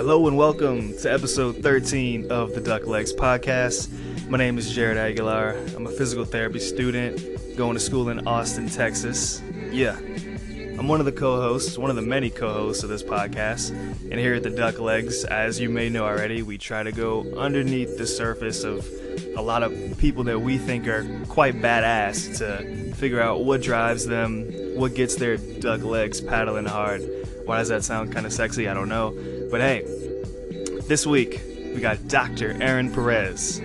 Hello and welcome to episode 13 of the Duck Legs podcast. My name is Jared Aguilar. I'm a physical therapy student going to school in Austin, Texas. Yeah, I'm one of the co hosts, one of the many co hosts of this podcast. And here at the Duck Legs, as you may know already, we try to go underneath the surface of a lot of people that we think are quite badass to figure out what drives them, what gets their duck legs paddling hard. Why does that sound kind of sexy? I don't know. But hey, this week we got Dr. Aaron Perez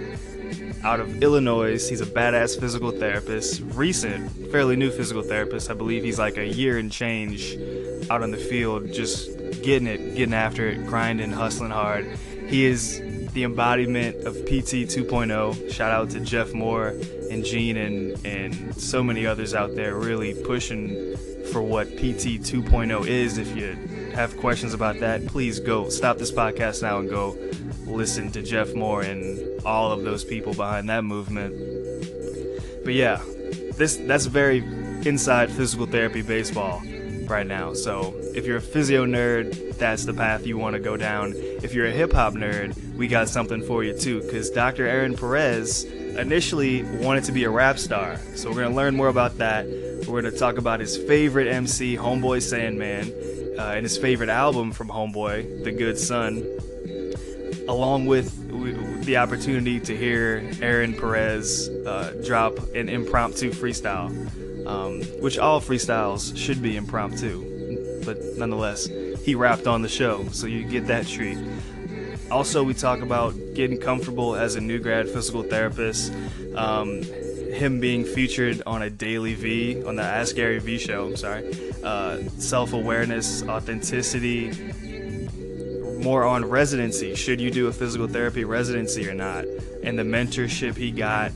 out of Illinois. He's a badass physical therapist, recent, fairly new physical therapist. I believe he's like a year and change out on the field, just getting it, getting after it, grinding, hustling hard. He is the embodiment of PT 2.0. Shout out to Jeff Moore and Gene and, and so many others out there really pushing for what PT 2.0 is. If you have questions about that, please go stop this podcast now and go listen to Jeff Moore and all of those people behind that movement. But yeah, this that's very inside physical therapy baseball right now. So if you're a physio nerd, that's the path you want to go down. If you're a hip hop nerd, we got something for you too, because Dr. Aaron Perez initially wanted to be a rap star. So we're gonna learn more about that. We're gonna talk about his favorite MC, Homeboy Sandman, uh, and his favorite album from Homeboy, The Good Sun, along with the opportunity to hear Aaron Perez uh, drop an impromptu freestyle, um, which all freestyles should be impromptu, but nonetheless, he rapped on the show, so you get that treat. Also, we talk about getting comfortable as a new grad physical therapist. Um, him being featured on a DailyVee on the Ask Gary Vee show. I'm sorry. Uh, Self awareness, authenticity, more on residency. Should you do a physical therapy residency or not? And the mentorship he got.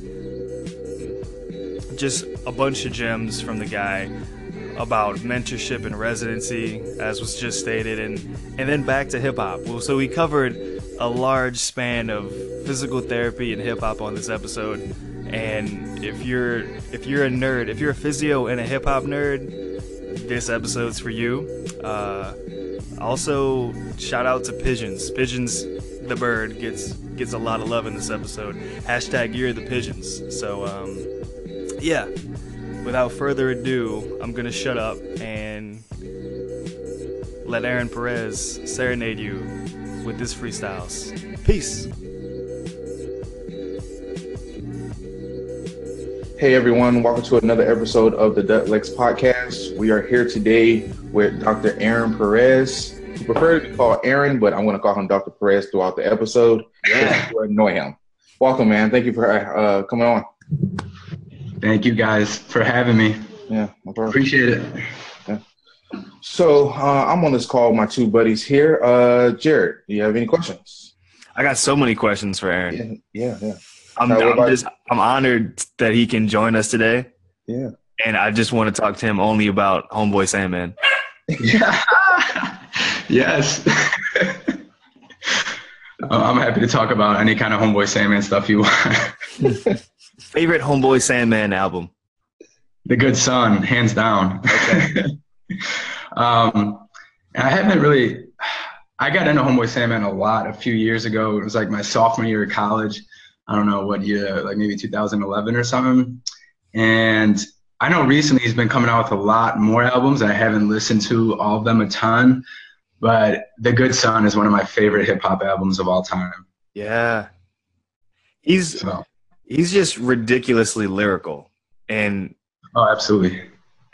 Just a bunch of gems from the guy about mentorship and residency, as was just stated, and and then back to hip hop. Well, so we covered a large span of physical therapy and hip hop on this episode. And if you're if you're a nerd, if you're a physio and a hip hop nerd, this episode's for you. Uh, also, shout out to Pigeons. Pigeons, the bird, gets gets a lot of love in this episode. Hashtag of the Pigeons. So, um, yeah. Without further ado, I'm gonna shut up and let Aaron Perez serenade you with this freestyles. Peace. Hey everyone, welcome to another episode of the Duck Legs podcast. We are here today with Dr. Aaron Perez. I prefer to be called Aaron, but I'm going to call him Dr. Perez throughout the episode. Yeah, to annoy him. Welcome, man. Thank you for uh, coming on. Thank you guys for having me. Yeah, no appreciate it. Yeah. So uh, I'm on this call with my two buddies here. Uh, Jared, do you have any questions? I got so many questions for Aaron. Yeah, yeah. yeah. I'm, I'm just I'm honored that he can join us today. Yeah. And I just want to talk to him only about Homeboy Sandman. Yeah. yes. I'm happy to talk about any kind of Homeboy Sandman stuff you want. Favorite Homeboy Sandman album? The Good Sun, hands down. Okay. um, I haven't really. I got into Homeboy Sandman a lot a few years ago. It was like my sophomore year of college. I don't know what year, like maybe 2011 or something. And I know recently he's been coming out with a lot more albums. I haven't listened to all of them a ton, but The Good Sun is one of my favorite hip hop albums of all time. Yeah. He's so. he's just ridiculously lyrical. And Oh, absolutely.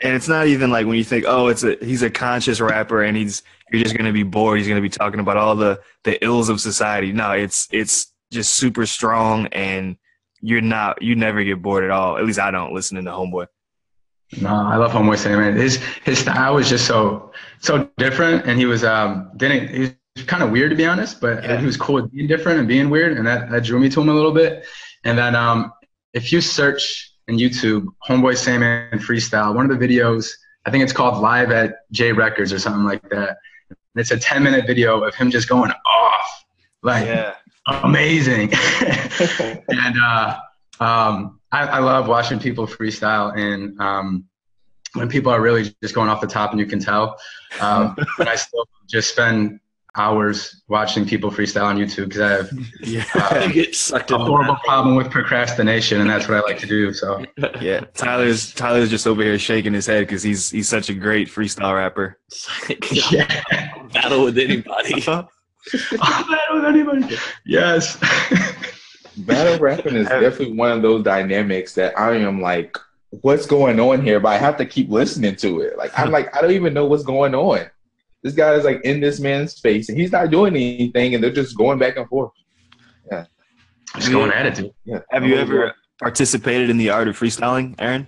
And it's not even like when you think, oh, it's a he's a conscious rapper and he's you're just gonna be bored. He's gonna be talking about all the the ills of society. No, it's it's just super strong and you're not you never get bored at all. At least I don't listening to Homeboy. No, I love Homeboy Sandman. His his style was just so so different, and he was um didn't he was kind of weird to be honest, but yeah. he was cool with being different and being weird, and that, that drew me to him a little bit. And then um if you search in YouTube Homeboy Sandman freestyle, one of the videos I think it's called Live at J Records or something like that. And it's a 10 minute video of him just going off like. Yeah amazing. and uh, um, I, I, love watching people freestyle and um, when people are really just going off the top and you can tell. Um, but I still just spend hours watching people freestyle on YouTube because I have Yeah. I get sucked a in. horrible problem with procrastination, and that's what I like to do. So Yeah. Tyler's Tyler's just over here shaking his head because he's he's such a great freestyle rapper. yeah, battle with anybody. I'll battle with anybody. Yes. Battle rapping is definitely one of those dynamics that I am like, what's going on here? But I have to keep listening to it. Like I'm like, I don't even know what's going on. This guy is like in this man's face and he's not doing anything and they're just going back and forth. Yeah. Just going at it, dude. Yeah. Have you ever participated in the art of freestyling, Aaron?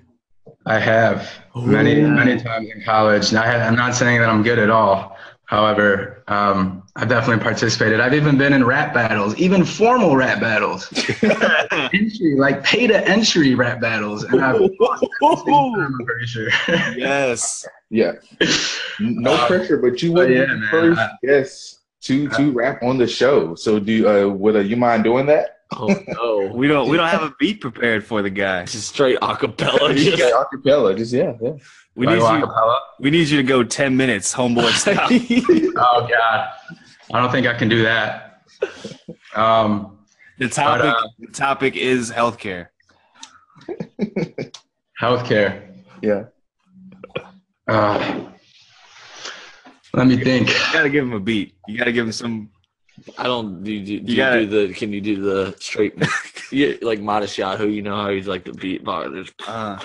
I have many, Ooh. many times in college. Now, I had, I'm not saying that I'm good at all. However, um, I've definitely participated. I've even been in rap battles, even formal rap battles, entry, like pay to entry rap battles. And I've lost at the same time, I'm pretty sure. yes. Yeah. No Uh, pressure, but you but were yeah, the man, first I- guest to to rap on the show. So do uh would uh, you mind doing that? Oh no. We don't we don't have a beat prepared for the guy. Just straight acapella. You Just, acapella, just yeah, yeah. We Do need go you acapella? we need you to go ten minutes, homeboy style. Oh God, I don't think I can do that. Um, the topic But, uh, the topic is healthcare. healthcare. Yeah. Uh, let me think. You gotta give him a beat. You gotta give him some I don't do. Do, do, You you gotta- do the? Can you do the straight? yeah, like modest Yahoo. You know how he's like the beat bar. There's, uh,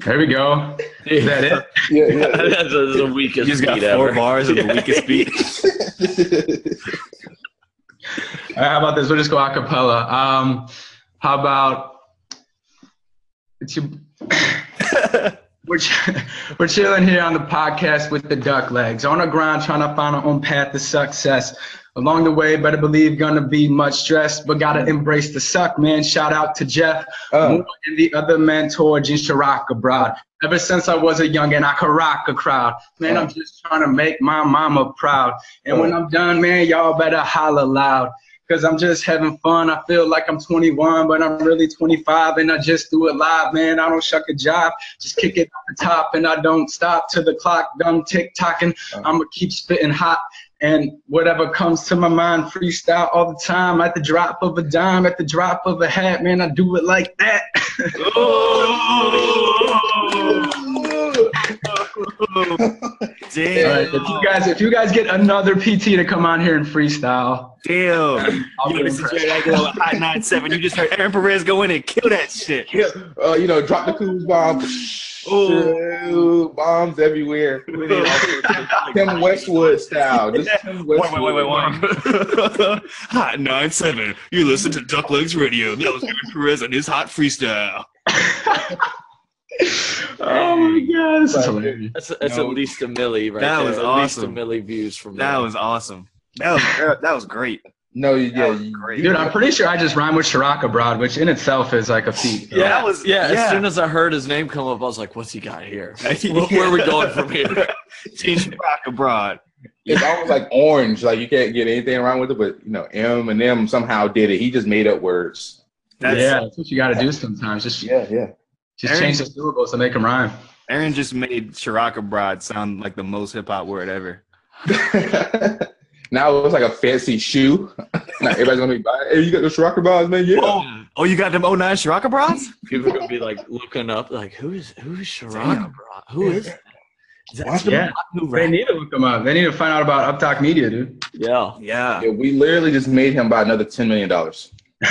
There we go. Is that it? Yeah, yeah. that's the you weakest just got beat four ever. bars of the weakest beat. All right, how about this? We'll just go a cappella. Um, how about it's your, we're, ch- we're chilling here on the podcast with the duck legs on the ground trying to find our own path to success. Along the way, better believe gonna be much stress, but gotta mm. embrace the suck, man. Shout out to Jeff oh. Moore and the other mentor, Gene Shirokobrod. Ever since I was a young and I could rock a crowd. Man, I'm oh. just trying to make my mama proud. And when oh. I'm done, man, y'all better holler loud. Cause I'm just having fun. I feel like I'm 21, but I'm really 25 and I just do it live, man. I don't shuck a job. Just kick it off the top and I don't stop till the clock done tick tocking. I'ma keep spitting hot and whatever comes to my mind, freestyle all the time. At the drop of a dime, at the drop of a hat, man, I do it like that. All Damn. right, if you guys, if you guys get another PT to come on here and freestyle, Damn. I'll Yo, be this is impressed. Jared Aguilar with Hot 97. You just heard Aaron Perez go in and kill that shit. yeah. Uh, you know, drop the coos bomb. Ooh, bombs everywhere. Tim Westwood style. Just Tim Wait, Westwood. wait, wait, wait, wait. hot 97. You listen to Duck Legs Radio. That was Aaron Perez and his hot freestyle. oh my god, this is hilarious. That's, that's No. at least a milli right That there. was At least a awesome. milli views from That that. was awesome. That was that was great. No, yeah, was great. Dude, I'm pretty sure I just rhymed with Shirokobrod, which in itself is like a feat. Yeah, that was- yeah, yeah. As soon as I heard his name come up, I was like, "What's he got here? Yeah. Where, where are we going from here?" Change rock abroad. It's almost like orange. Like you can't get anything wrong with it, but you know, M and Eminem somehow did it. He just made up words. That's, yeah, that's what you got to do sometimes. Just, Yeah, yeah. Just Aaron- change the syllables to make them rhyme. Aaron just made Shirokobrod sound like the most hip hop word ever. now it's like a fancy shoe. now everybody's gonna be buying. Hey, you got the Rocker Bars, man? Yeah. Oh, oh, you got them 09 Shirokobrods? People are gonna be like looking up, like, "Who is who is Chirac? Broad? bro? Who is that? Is that Watch some Yeah. new They rap? need to look them up. They need to find out about Uptalk Media, dude. Yeah, Yeah. Yeah, we literally just made him buy another ten million dollars.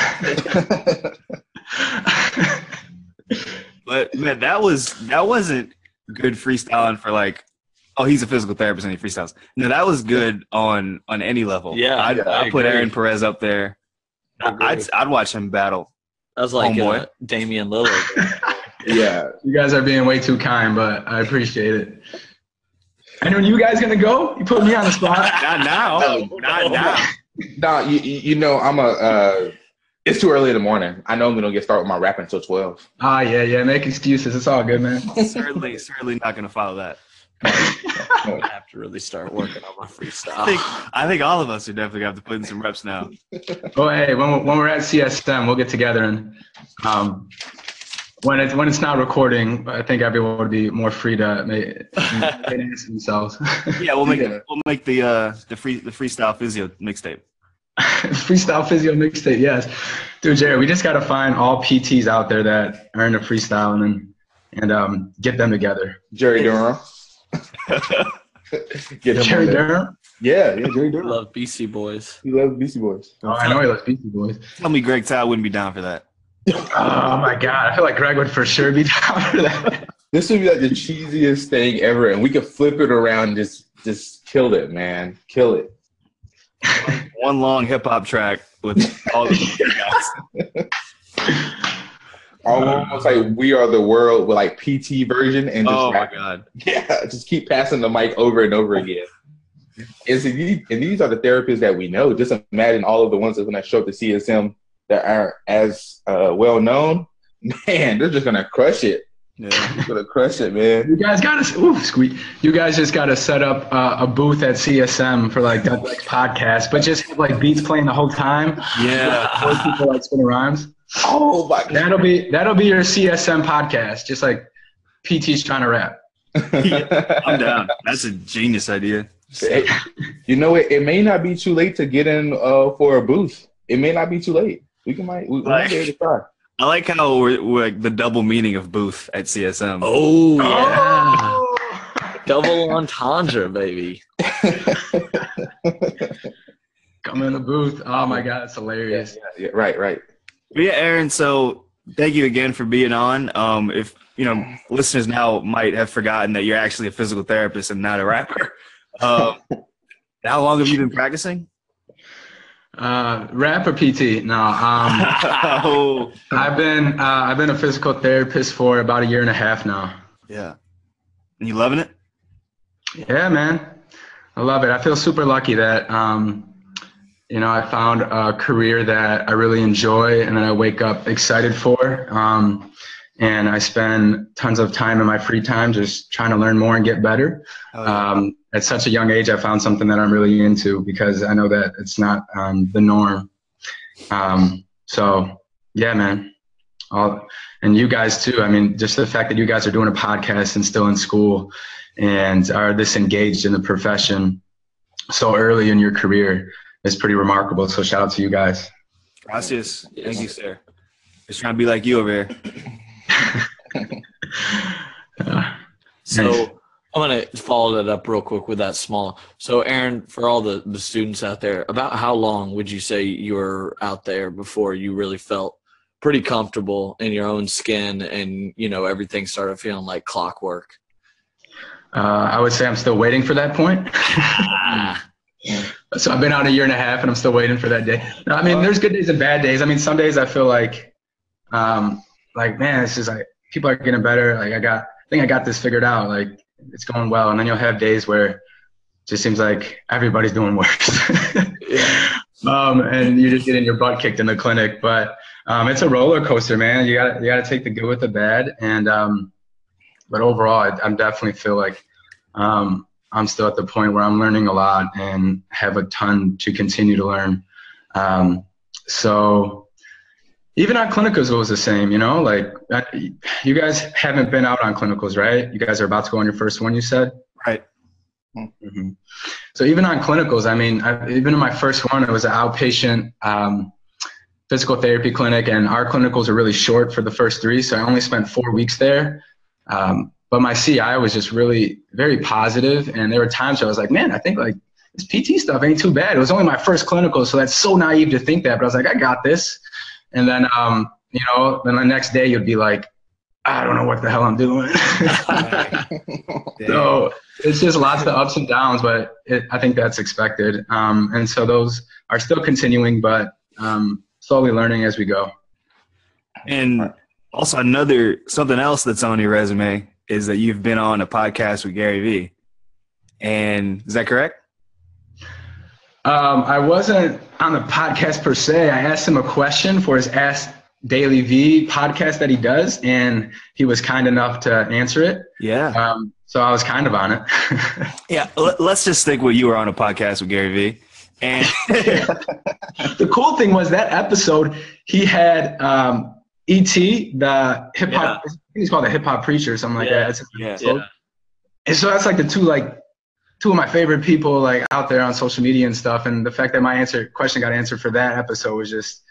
But man, that was that wasn't good freestyling for like. Oh, he's a physical therapist and he freestyles. No, that was good on on any level. Yeah, I'd, yeah, I'd I put. Aaron Perez up there. I I'd I'd watch him battle. that was like Homeboy. uh, Damian Lillard. yeah. you guys are being way too kind, but I appreciate it. And when you guys gonna go? You put me on the spot. Not now. No, Not no. now. Nah, you, you you know I'm a. Uh, it's too early in the morning. I know I'm gonna get started with my rap until twelve. Ah, yeah, yeah. Make excuses. It's all good, man. certainly, certainly not going to follow that. I have to really start working on my I freestyle. think I think all of us are definitely going to have to put in some reps now. Oh, hey, when we're, when we're at CSM, we'll get together and um, when it's when it's not recording, I think everyone would be more free to make, answer themselves. Yeah, we'll make Yeah. we'll make the uh the free the freestyle physio mixtape. freestyle physio mixtape, yes, dude, Jared. We just gotta find all PTs out there that are into freestyle and then and um get them together. Jerry Durham. Get him Jerry. Durham. Yeah, yeah, Jerry Durham. Love Beastie Boys. He loves Beastie Boys. Oh, I know he loves Beastie Boys. Tell me Greg Tao wouldn't be down for that. Oh my god, I feel like Greg would for sure be down for that. This would be like the cheesiest thing ever, and we could flip it around and just just kill it, man. Kill it. One long hip hop track with all the guys. Almost like we are the world with like PT version and just Oh my rap- god. yeah, just keep passing the mic over and over again. And, so these, and these are the therapists that we know. Just imagine all of the ones that when I show up to CSM that aren't as uh, well known. Man, they're just gonna crush it. Yeah. They're gonna crush it, man. You guys got to ooh squeak. You guys just got to set up uh, a booth at CSM for like that like podcast, but just have like beats playing the whole time. Yeah. Four people like spinning rhymes. Oh my god. That'll be that'll be your CSM podcast. Just like PT's trying to rap. I'm down. That's a genius idea. Hey, you know, it, it may not be too late to get in uh, for a booth. It may not be too late. We can might we, we might be able to try. I like how we're, we're like the double meaning of booth at CSM. Oh yeah. Double entendre, baby. Come in the booth. Oh my god, it's hilarious. yeah, right, right. But yeah, Aaron. So thank you again for being on. Um, if you know, listeners now might have forgotten that you're actually a physical therapist and not a rapper. Um, how long have you been practicing? Uh, rap or PT? No. Um, oh, I've been uh, I've been a physical therapist for about a year and a half now. yeah. And you loving it? Yeah, man. I love it. I feel super lucky that, um, you know, I found a career that I really enjoy and that I wake up excited for. Um, and I spend tons of time in my free time just trying to learn more and get better. Oh, yeah. Um, at such a young age, I found something that I'm really into because I know that it's not um, the norm. Um, so, yeah, man. All, and you guys too. I mean, just the fact that you guys are doing a podcast and still in school and are this engaged in the profession so early in your career is pretty remarkable. So shout out to you guys. Gracias. Thank you, sir. Just trying to be like you over here. So I'm gonna follow that up real quick with that small. So Aaron, for all the the students out there, about how long would you say you were out there before you really felt pretty comfortable in your own skin and you know everything started feeling like clockwork? uh, I would say I'm still waiting for that point. so I've been out a year and a half and I'm still waiting for that day. No, I mean, there's good days and bad days. I mean, some days I feel like, um, like, man, it's just like people are getting better. Like I got, I think I got this figured out. Like it's going well. And then you'll have days where it just seems like everybody's doing worse. um, and you're just getting your butt kicked in the clinic. But um, it's a roller coaster, man. You got you got to take the good with the bad. And um, but overall, I, I'm definitely feel like um, I'm still at the point where I'm learning a lot and have a ton to continue to learn. Um, so even on clinicals, it was the same. You know, like you guys haven't been out on clinicals, right? You guys are about to go on your first one. You said. Right. hmm So even on clinicals, I mean, I, even in my first one, it was an outpatient um, physical therapy clinic, and our clinicals are really short for the first three. So I only spent four weeks there. Um, but my CI was just really very positive, and there were times where I was like, man, I think like this PT stuff ain't too bad. It was only my first clinical, so that's so naive to think that. But I was like, I got this. And then, um, you know, then the next day you'd be like, I don't know what the hell I'm doing. so it's just lots of ups and downs, but it, I think that's expected. Um, and so those are still continuing, but um, slowly learning as we go. And also another something else that's on your resume is that you've been on a podcast with Gary Vee. And is that correct? Um, I wasn't on the podcast per se. I asked him a question for his Ask Daily V podcast that he does, and he was kind enough to answer it. Yeah. Um, so I was kind of on it. Yeah. Let, us just think what you were on a podcast with Gary Vee. And the cool thing was that episode, he had um, ET, the hip hop. Think he's called the hip hop preacher or something like Yeah. that. Yeah. Yeah. And so that's like the two like two of my favorite people like out there on social media and stuff. And the fact that my answer question got answered for that episode was just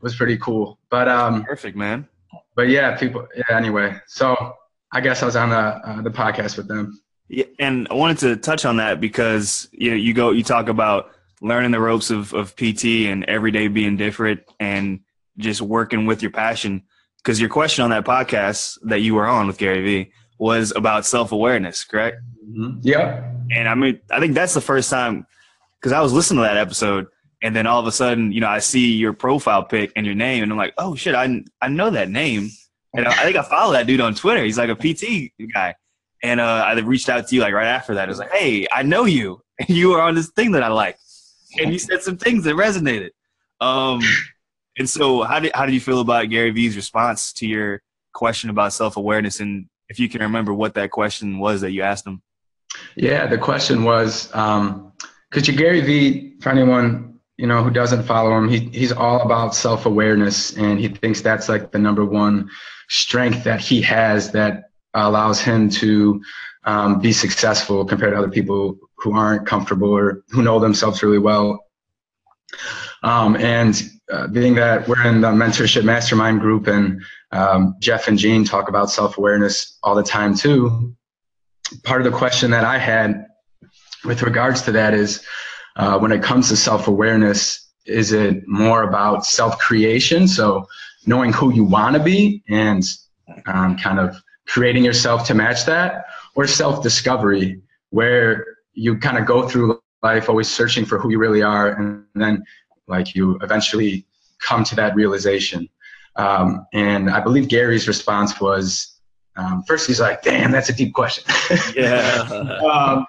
was pretty cool. But um, Perfect, man. but yeah, people. Yeah. Anyway, so I guess I was on the uh, the podcast with them. Yeah, and I wanted to touch on that because you know you go you talk about learning the ropes of of PT and every day being different and just working with your passion. Because your question on that podcast that you were on with Gary Vee was about self awareness, correct? Yep. And I mean, I think that's the first time because I was listening to that episode, and then all of a sudden, you know, I see your profile pic and your name, and I'm like, oh shit, I I know that name, and I, I think I follow that dude on Twitter. He's like a PT guy, and uh, I reached out to you like right after that. I was like, hey, I know you. You were on this thing that I like, and you said some things that resonated. Um, and so how did how did you feel about Gary Vee's response to your question about self awareness, and if you can remember what that question was that you asked him? Yeah, the question was, um, could you Gary Vee, for anyone you know who doesn't follow him, he he's all about self awareness, and he thinks that's like the number one strength that he has that allows him to um, be successful compared to other people who aren't comfortable or who know themselves really well. Um, and uh, being that we're in the mentorship mastermind group, and um, Jeff and Gene talk about self awareness all the time too part of the question that I had with regards to that is uh, when it comes to self awareness, is it more about self creation? So knowing who you want to be and um, kind of creating yourself to match that, or self discovery, where you kind of go through life always searching for who you really are and then like you eventually come to that realization. Um, and I believe Gary's response was um, first, he's like, "Damn, that's a deep question," Yeah. um,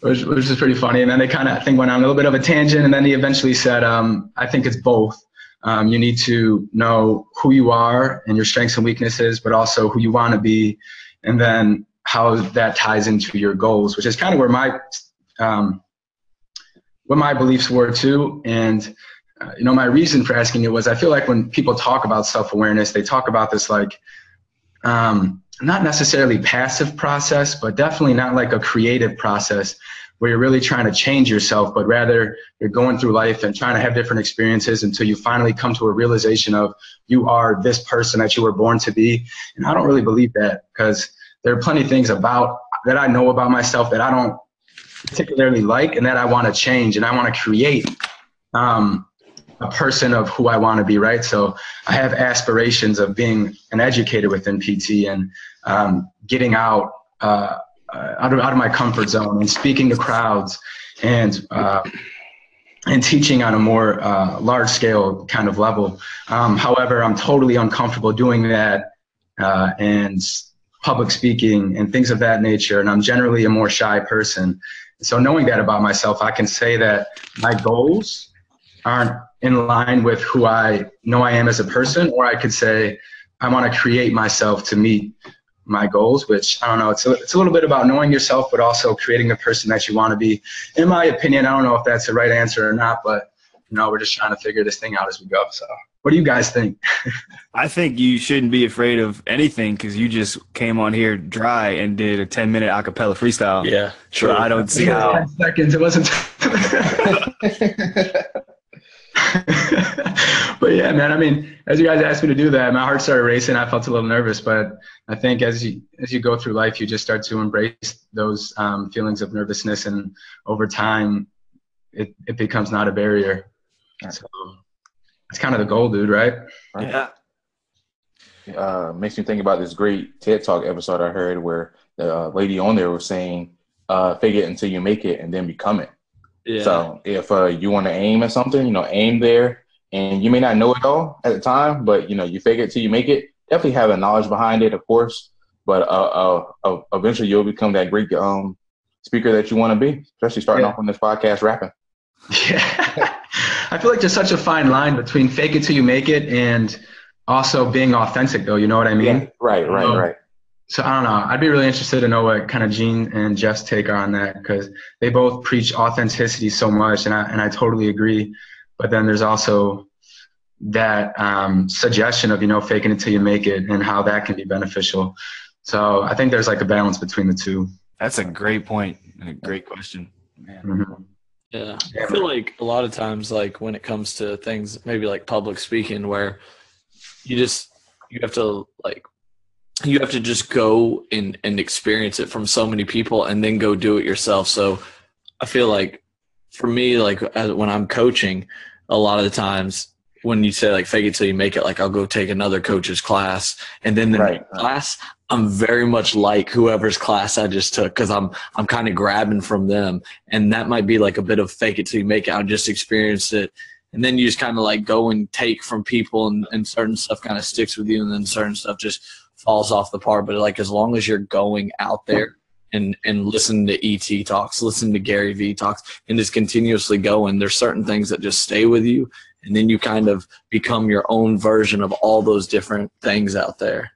which, which is pretty funny. And then they kind of, I think, went on a little bit of a tangent. And then he eventually said, um, "I think it's both. Um, you need to know who you are and your strengths and weaknesses, but also who you want to be, and then how that ties into your goals." Which is kind of where my um, what my beliefs were too. And uh, you know, my reason for asking it was I feel like when people talk about self awareness, they talk about this like um, not necessarily passive process, but definitely not like a creative process where you're really trying to change yourself, but rather you're going through life and trying to have different experiences until you finally come to a realization of you are this person that you were born to be. And I don't really believe that because there are plenty of things about that I know about myself that I don't particularly like and that I want to change and I want to create um, a person of who I want to be, right? So I have aspirations of being an educator within PT and um, getting out, uh, out, of, out of my comfort zone and speaking to crowds and uh, and teaching on a more uh, large scale kind of level. Um, however, I'm totally uncomfortable doing that uh, and public speaking and things of that nature. And I'm generally a more shy person. So knowing that about myself, I can say that my goals aren't in line with who I know I am as a person, or I could say I want to create myself to meet my goals, which I don't know. It's a, it's a little bit about knowing yourself, but also creating the person that you want to be. In my opinion, I don't know if that's the right answer or not, but you know, we're just trying to figure this thing out as we go. So, what do you guys think? I think you shouldn't be afraid of anything because you just came on here dry and did a 10 minute acapella freestyle. Yeah, So. I don't see how. Seconds. It wasn't. but yeah, man. I mean, as you guys asked me to do that, my heart started racing. I felt a little nervous, but I think as you as you go through life, you just start to embrace those um, feelings of nervousness, and over time, it it becomes not a barrier. So it's kind of the goal, dude. Right? Yeah. uh, makes me think about this great TED Talk episode I heard where the uh, lady on there was saying, uh, "Fake it until you make it, and then become it." Yeah. So if uh, you want to aim at something, you know, aim there, and you may not know it all at the time, but you know, you fake it till you make it. Definitely have the knowledge behind it, of course, but uh, uh, uh, eventually you'll become that great um, speaker that you want to be. Especially starting Yeah. off on this podcast rapping. Yeah. I feel like there's such a fine line between fake it till you make it and also being authentic, though. You know what I mean? Yeah, right, right, Um, right. So I don't know. I'd be really interested to know what kind of Gene and Jeff's take are on that because they both preach authenticity so much, and I and I totally agree. But then there's also that um, suggestion of you know faking it till you make it and how that can be beneficial. So I think there's like a balance between the two. That's a great and A great question. Man. Mhm. Yeah. I feel like a lot of times, like when it comes to things, maybe like public speaking, where you just, you have to like, you have to just go and, and experience it from so many people and then go do it yourself. So I feel like for me, like as, when I'm coaching, a lot of the times when you say like fake it till you make it, like I'll go take another coach's class and then the Right. class, I'm very much like whoever's class I just took because I'm I'm kind of grabbing from them, and that might be like a bit of fake it till you make it. I'll just experience it, and then you just kind of like go and take from people, and, and certain stuff kind of sticks with you, and then certain stuff just falls off the par. But like as long as you're going out there and and listen to ET talks, listen to Gary Vee talks, and just continuously going, there's certain things that just stay with you, and then you kind of become your own version of all those different things out there.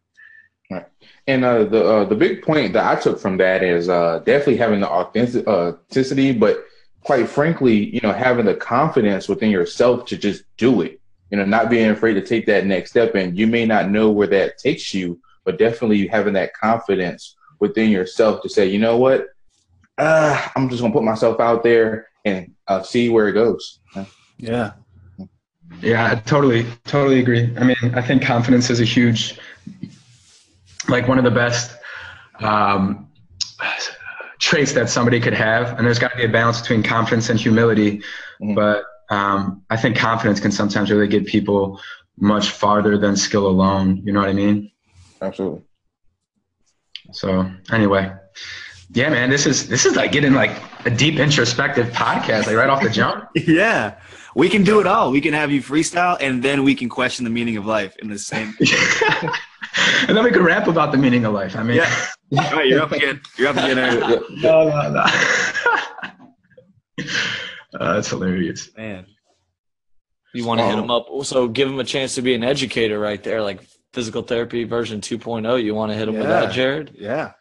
And uh, the uh, the big point that I took from that is uh, definitely having the authentic, authenticity, but quite frankly, you know, having the confidence within yourself to just do it. You know, not being afraid to take that next step. And you may not know where that takes you, but definitely having that confidence within yourself to say, you know what, uh, I'm just gonna put myself out there and uh, see where it goes. Yeah. Yeah, I totally, totally agree. I mean, I think confidence is a huge, like one of the best um, traits that somebody could have. And there's got to be a balance between confidence and humility. Mhm. But um, I think confidence can sometimes really get people much farther than skill alone. You know what I mean? Absolutely. So anyway, yeah, man, this is this is like getting like a deep introspective podcast, like right off the jump. Yeah. We can do it all. We can have you freestyle and then we can question the meaning of life in the same. and then we can rap about the meaning of life. I mean, Yeah. All right, you're up again. You're up again. No, no, no. Uh, that's hilarious. Man. You want to hit him up. Also, give him a chance to be an educator right there, like physical therapy version 2.0. You want to hit them with that, Jared? Yeah.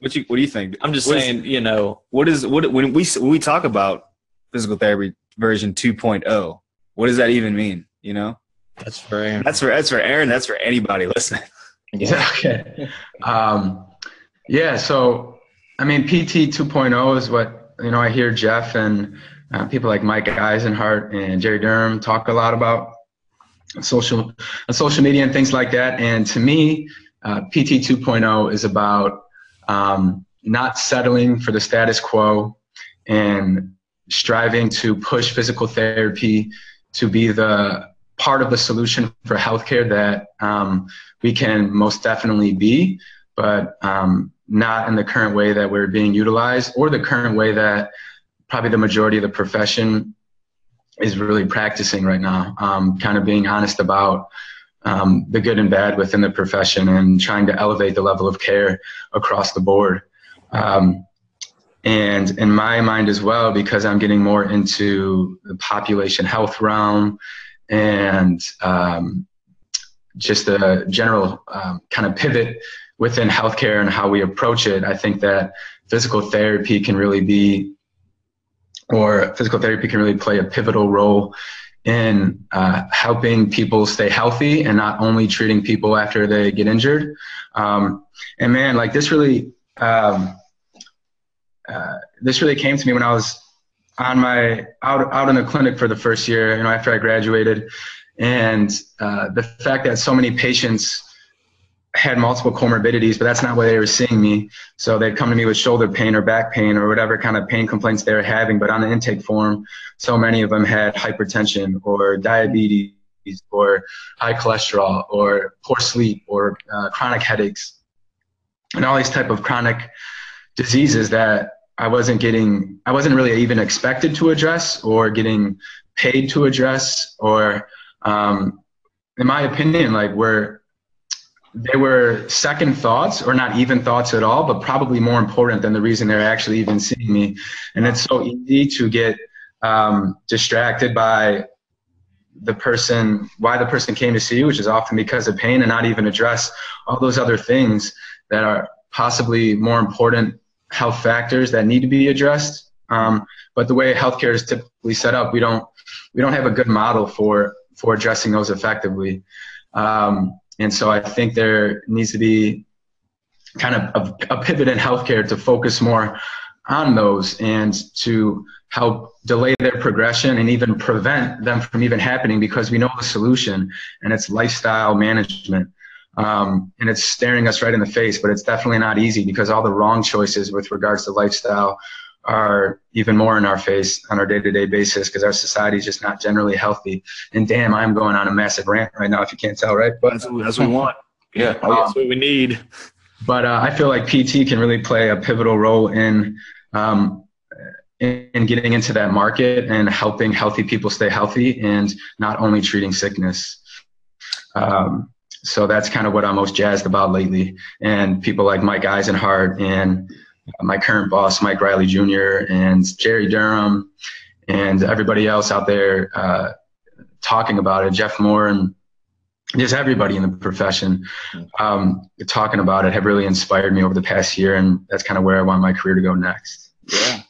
What you What do you think? I'm just What is- saying, you know, what is what when we when we talk about physical therapy version 2.0? What does that even mean? You know, that's very. that's for that's for Aaron. That's for anybody listening. Yeah. Okay. Um, yeah. So, I mean, PT 2.0 is what you know. I hear Jeff and uh, people like Mike Eisenhart and Jerry Durham talk a lot about social, on social media and things like that. And to me, uh, PT 2.0 is about um, not settling for the status quo and striving to push physical therapy to be the part of the solution for healthcare that um, we can most definitely be, but um, not in the current way that we're being utilized or the current way that probably the majority of the profession is really practicing right now. Um, kind of being honest about um, the good and bad within the profession and trying to elevate the level of care across the board. Um, and in my mind as well, because I'm getting more into the population health realm and um, just a general um, kind of pivot within healthcare and how we approach it, I think that physical therapy can really be, or physical therapy can really play a pivotal role in uh, helping people stay healthy and not only treating people after they get injured. Um, and man, like this really, um, uh, this really came to me when I was on my out out in the clinic for the first year, you know, after I graduated, and uh, the fact that so many patients had multiple comorbidities, but that's not why they were seeing me. So they'd come to me with shoulder pain or back pain or whatever kind of pain complaints they were having. But on the intake form, so many of them had hypertension or diabetes or high cholesterol or poor sleep or uh, chronic headaches and all these type of chronic diseases that I wasn't getting, I wasn't really even expected to address or getting paid to address or, um, in my opinion, like were they were second thoughts or not even thoughts at all, but probably more important than the reason they're actually even seeing me. And it's so easy to get um, distracted by the person, why the person came to see you, which is often because of pain, and not even address all those other things that are possibly more important health factors that need to be addressed. Um, but the way healthcare is typically set up, we don't we don't have a good model for for addressing those effectively. Um, and so I think there needs to be kind of a, a pivot in healthcare to focus more on those and to help delay their progression and even prevent them from even happening because we know the solution and it's lifestyle management. Um, and it's staring us right in the face, but it's definitely not easy because all the wrong choices with regards to lifestyle are even more in our face on our day-to-day basis because our society is just not generally healthy. And damn, I'm going on a massive rant right now if you can't tell, right? But that's, what we want. Yeah, oh, that's what we need. But uh, I feel like PT can really play a pivotal role in, um, in in getting into that market and helping healthy people stay healthy and not only treating sickness. Um, so that's kind of what I'm most jazzed about lately. And people like Mike Eisenhart and my current boss, Mike Riley Jr., and Jerry Durham, and everybody else out there uh, talking about it, Jeff Moore, and just everybody in the profession um, talking about it have really inspired me over the past year, and that's kind of where I want my career to go next. Yeah.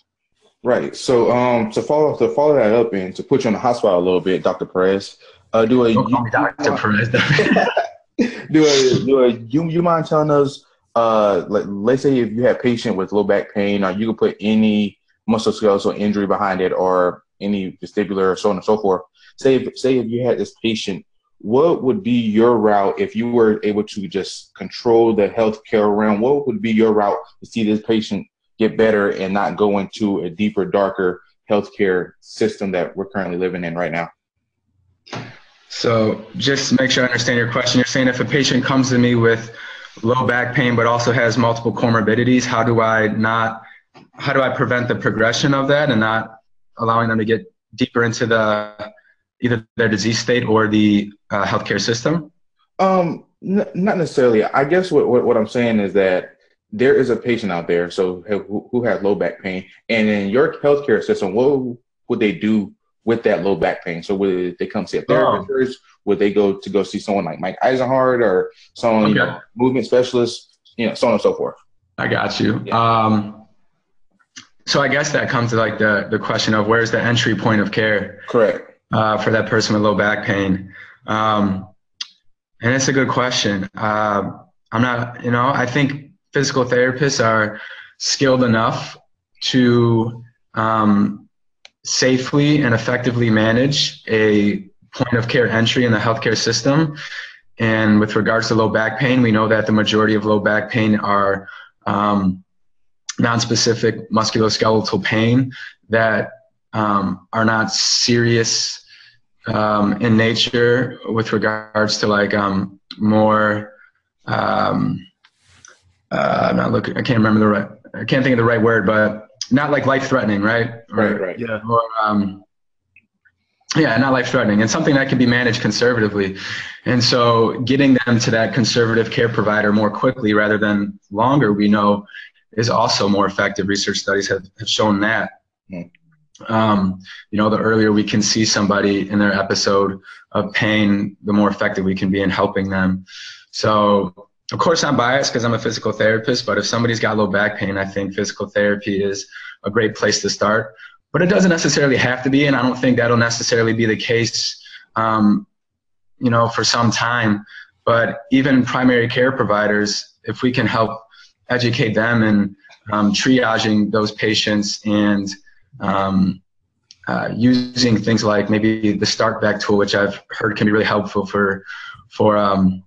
Right. So, um, to follow to follow that up and to put you on the hot spot a little bit, Dr. Perez, uh, do a Don't call me Dr. Perez. do a do a you you mind telling us uh, let, let's say if you have patient with low back pain, or you can put any musculoskeletal injury behind it, or any vestibular, or so on and so forth. Say if say if you had this patient, what would be your route if you were able to just control the healthcare realm? What would be your route to see this patient get better and not go into a deeper, darker healthcare system that we're currently living in right now? So, just make sure I understand your question. You're saying if a patient comes to me with low back pain, but also has multiple comorbidities. How do I not, how do I prevent the progression of that and not allowing them to get deeper into the, either their disease state or the uh, healthcare system? Um, n- not necessarily. I guess what, what, what I'm saying is that there is a patient out there, so who, who has low back pain, and in your healthcare system, what would they do with that low back pain? So would they come see a therapist? Oh would they go to go see someone like Mike Eisenhart or someone, okay. you know, movement specialist, you know, so on and so forth? I got you. Yeah. Um, so I guess that comes to like the, the question of where's the entry point of care? Correct. Uh, for that person with low back pain. Um, and it's a good question. Uh, I'm not, you know, I think physical therapists are skilled enough to um, safely and effectively manage a point of care entry in the healthcare system. And with regards to low back pain, we know that the majority of low back pain are um, non-specific musculoskeletal pain that um, are not serious um, in nature with regards to like um, more um, uh, I'm not looking I can't remember the right I can't think of the right word but not like life threatening right? Right right. Yeah. Or um, yeah, not life threatening and something that can be managed conservatively. And so getting them to that conservative care provider more quickly rather than longer, we know is also more effective. Research studies have, have shown that. Mm. Um, you know, the earlier we can see somebody in their episode of pain, the more effective we can be in helping them. So, of course, I'm biased because I'm a physical therapist, but if somebody's got low back pain, I think physical therapy is a great place to start but it doesn't necessarily have to be, and I don't think that'll necessarily be the case, um, you know, for some time. But even primary care providers, if we can help educate them and um, triaging those patients and um, uh, using things like maybe the StartBack tool, which I've heard can be really helpful for for um,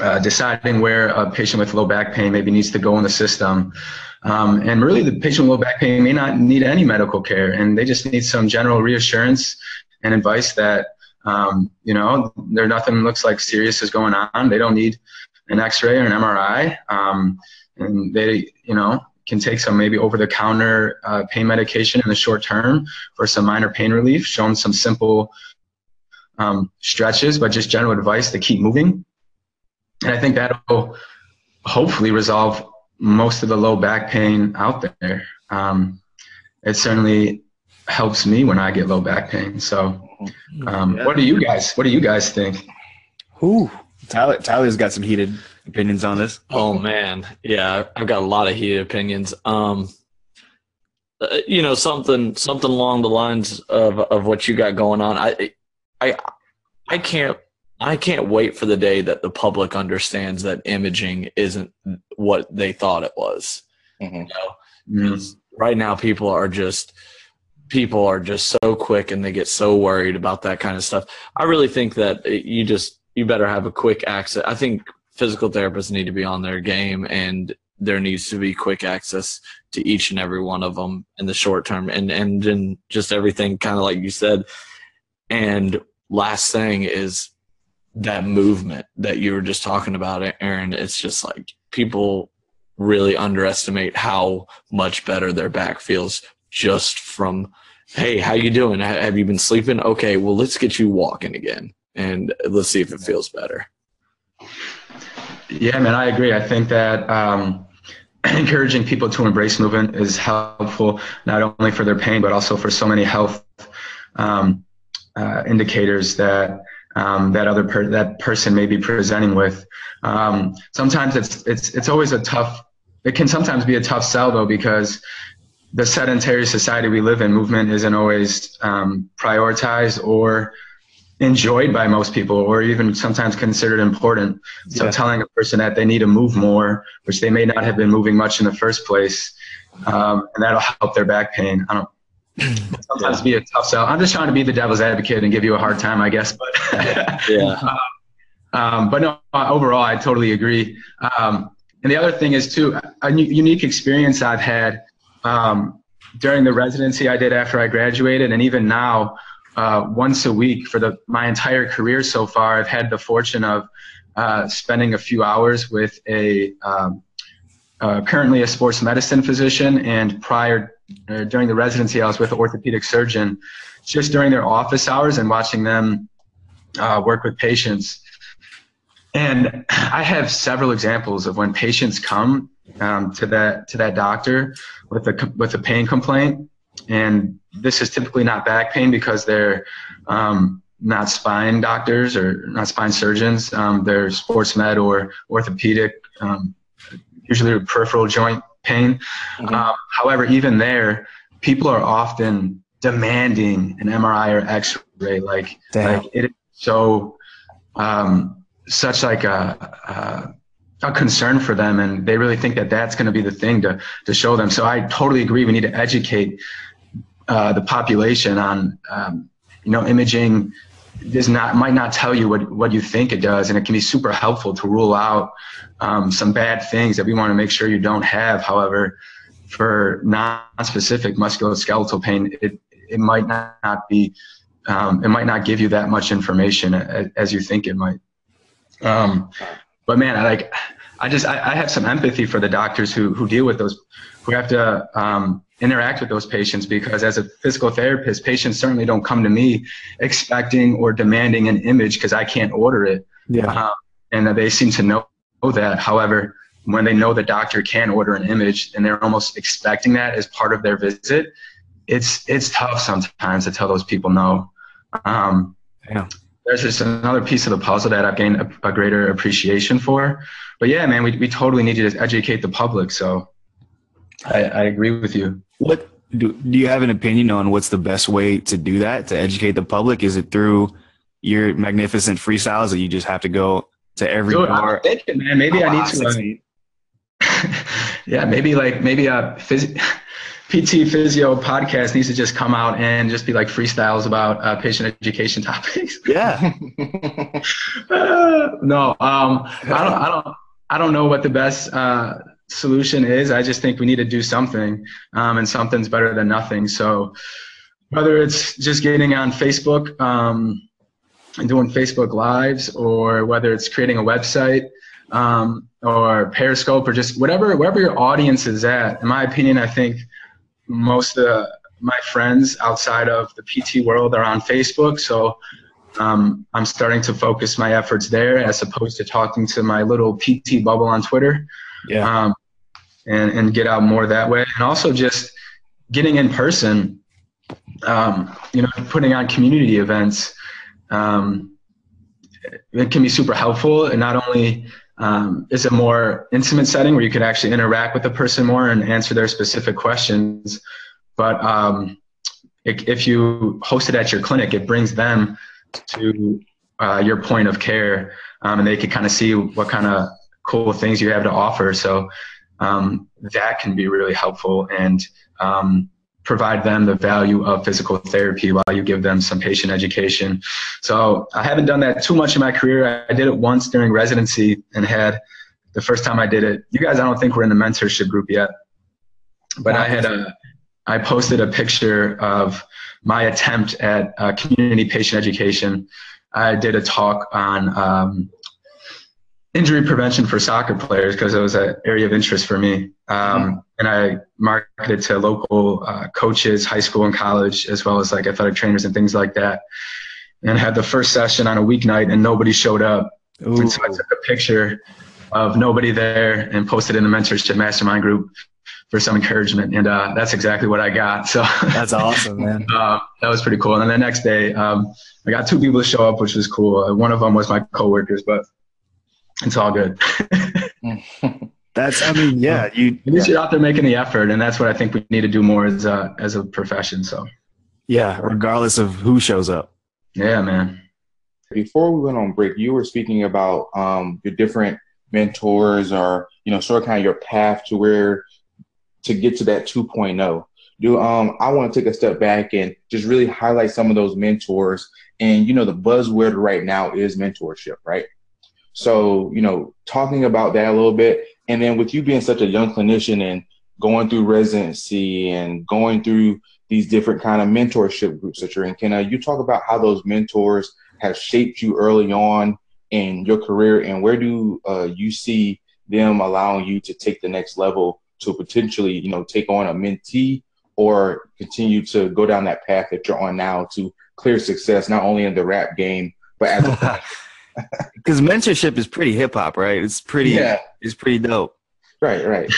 uh, deciding where a patient with low back pain maybe needs to go in the system. Um, and really, the patient with low back pain may not need any medical care, and they just need some general reassurance and advice that um, you know there nothing looks like serious is going on. They don't need an X-ray or an MRI, um, and they you know can take some maybe over-the-counter uh, pain medication in the short term for some minor pain relief. Show them some simple um, stretches, but just general advice to keep moving. And I think that'll hopefully resolve most of the low back pain out there. Um, it certainly helps me when I get low back pain. So, um, yeah. what do you guys? What do you guys think? Who? Tyler, Tyler's got some heated opinions on this. Oh man, yeah, I've got a lot of heated opinions. Um, uh, you know, something something along the lines of of what you got going on. I, I, I can't I can't wait for the day that the public understands that imaging isn't what they thought it was. Mm-hmm. You know? mm Right now, people are just people are just so quick and they get so worried about that kind of stuff. I really think that you just you better have a quick access. I think physical therapists need to be on their game and there needs to be quick access to each and every one of them in the short term and and then just everything kind of like you said and last thing is that movement that you were just talking about aaron it's just like people really underestimate how much better their back feels just from hey how you doing? Have you been sleeping? Okay well let's get you walking again and let's see if it feels better. Yeah man i agree. I think that um, encouraging people to embrace movement is helpful not only for their pain but also for so many health um, uh, indicators that um, that other per- that person may be presenting with. Um, sometimes it's it's it's always a tough. It can sometimes be a tough sell though because the sedentary society we live in, movement isn't always um, prioritized or enjoyed by most people, or even sometimes considered important. So yeah. telling a person that they need to move more, which they may not have been moving much in the first place, um, and that'll help their back pain. I don't sometimes yeah. be a tough sell. I'm just trying to be the devil's advocate and give you a hard time, I guess. But yeah. Um, but no, overall, I totally agree. Um, and the other thing is too, a unique experience I've had um, during the residency I did after I graduated, and even now, uh, once a week for the my entire career so far, I've had the fortune of uh, spending a few hours with a um, uh, currently a sports medicine physician, and prior uh, during the residency, I was with an orthopedic surgeon, just during their office hours and watching them uh, work with patients. And I have several examples of when patients come um, to that to that doctor with a with a pain complaint, and this is typically not back pain because they're um, not spine doctors or not spine surgeons. Um, they're sports med or orthopedic, um, usually peripheral joint pain. Mm-hmm. Um, however, even there, people are often demanding an MRI or X-ray. Like, like it is so um, such like a, a, a concern for them, and they really think that that's going to be the thing to to show them. So I totally agree. We need to educate uh, the population on um, you know imaging does not might not tell you what what you think it does, and it can be super helpful to rule out um, some bad things that we want to make sure you don't have. However, for non-specific musculoskeletal pain, it it might not be um, it might not give you that much information as, you think it might. Um, but man, I like I just I, I, have some empathy for the doctors who who deal with those who have to um, interact with those patients because as a physical therapist, patients certainly don't come to me expecting or demanding an image because I can't order it. Yeah. Um, and they seem to know that. However, when they know the doctor can order an image and they're almost expecting that as part of their visit, it's it's tough sometimes to tell those people no. Um, yeah. There's just another piece of the puzzle that I've gained a, a greater appreciation for. But yeah, man, we, we totally need to educate the public. So I, I agree with you. What do, do you have an opinion on what's the best way to do that to educate the public? Is it through your magnificent freestyles that you just have to go to every Dude, bar? I'm thinking, man, maybe I need to. Yeah, maybe like maybe a phys- PT physio podcast needs to just come out and just be like freestyles about uh, patient education topics. Yeah. uh, no, um, I don't, I don't, I don't know what the best uh, solution is. I just think we need to do something, um, and something's better than nothing. So whether it's just getting on Facebook um, and doing Facebook lives, or whether it's creating a website um, or Periscope, or just whatever wherever your audience is at. In my opinion, I think most of my friends outside of the PT world are on Facebook. So um, I'm starting to focus my efforts there as opposed to talking to my little PT bubble on Twitter. Yeah. Um, and, and get out more that way. And also just getting in person, um, you know, putting on community events. Um, it can be super helpful. And not only um, is a more intimate setting where you can actually interact with the person more and answer their specific questions, but um, if, if you host it at your clinic, it brings them to uh, your point of care, um, and they can kind of see what kind of cool things you have to offer. So um, that can be really helpful and um, provide them the value of physical therapy while you give them some patient education. So I haven't done that too much in my career. I did it once during residency and had the first time I did it. You guys, I don't think we're in the mentorship group yet, but I had a, I posted a picture of my attempt at uh, community patient education. I did a talk on um, injury prevention for soccer players because it was an area of interest for me. Um, mm-hmm. And I marketed to local uh, coaches, high school and college, as well as like athletic trainers and things like that. And had the first session on a weeknight, and nobody showed up. Ooh. And so I took a picture of nobody there and posted in the mentorship mastermind group for some encouragement, and uh, that's exactly what I got. So that's awesome, man. uh, that was pretty cool. And then the next day, um, I got two people to show up, which was cool. Uh, one of them was my coworkers, but it's all good. that's, I mean, yeah, you. At least yeah. you're out there making the effort, and that's what I think we need to do more as a as a profession. So. Yeah, regardless of who shows up. Yeah, man. Before we went on break, you were speaking about um, your different mentors, or you know, sort of kind of your path to where to get to that 2.0 do um I want to take a step back and just really highlight some of those mentors and you know the buzzword right now is mentorship right so you know talking about that a little bit and then with you being such a young clinician and going through residency and going through these different kind of mentorship groups that you're in can uh, you talk about how those mentors have shaped you early on in your career and where do uh, you see them allowing you to take the next level to potentially, you know, take on a mentee or continue to go down that path that you're on now to clear success, not only in the rap game, but as a because mentorship is pretty hip hop, right? It's pretty, yeah. it's pretty dope. Right, right.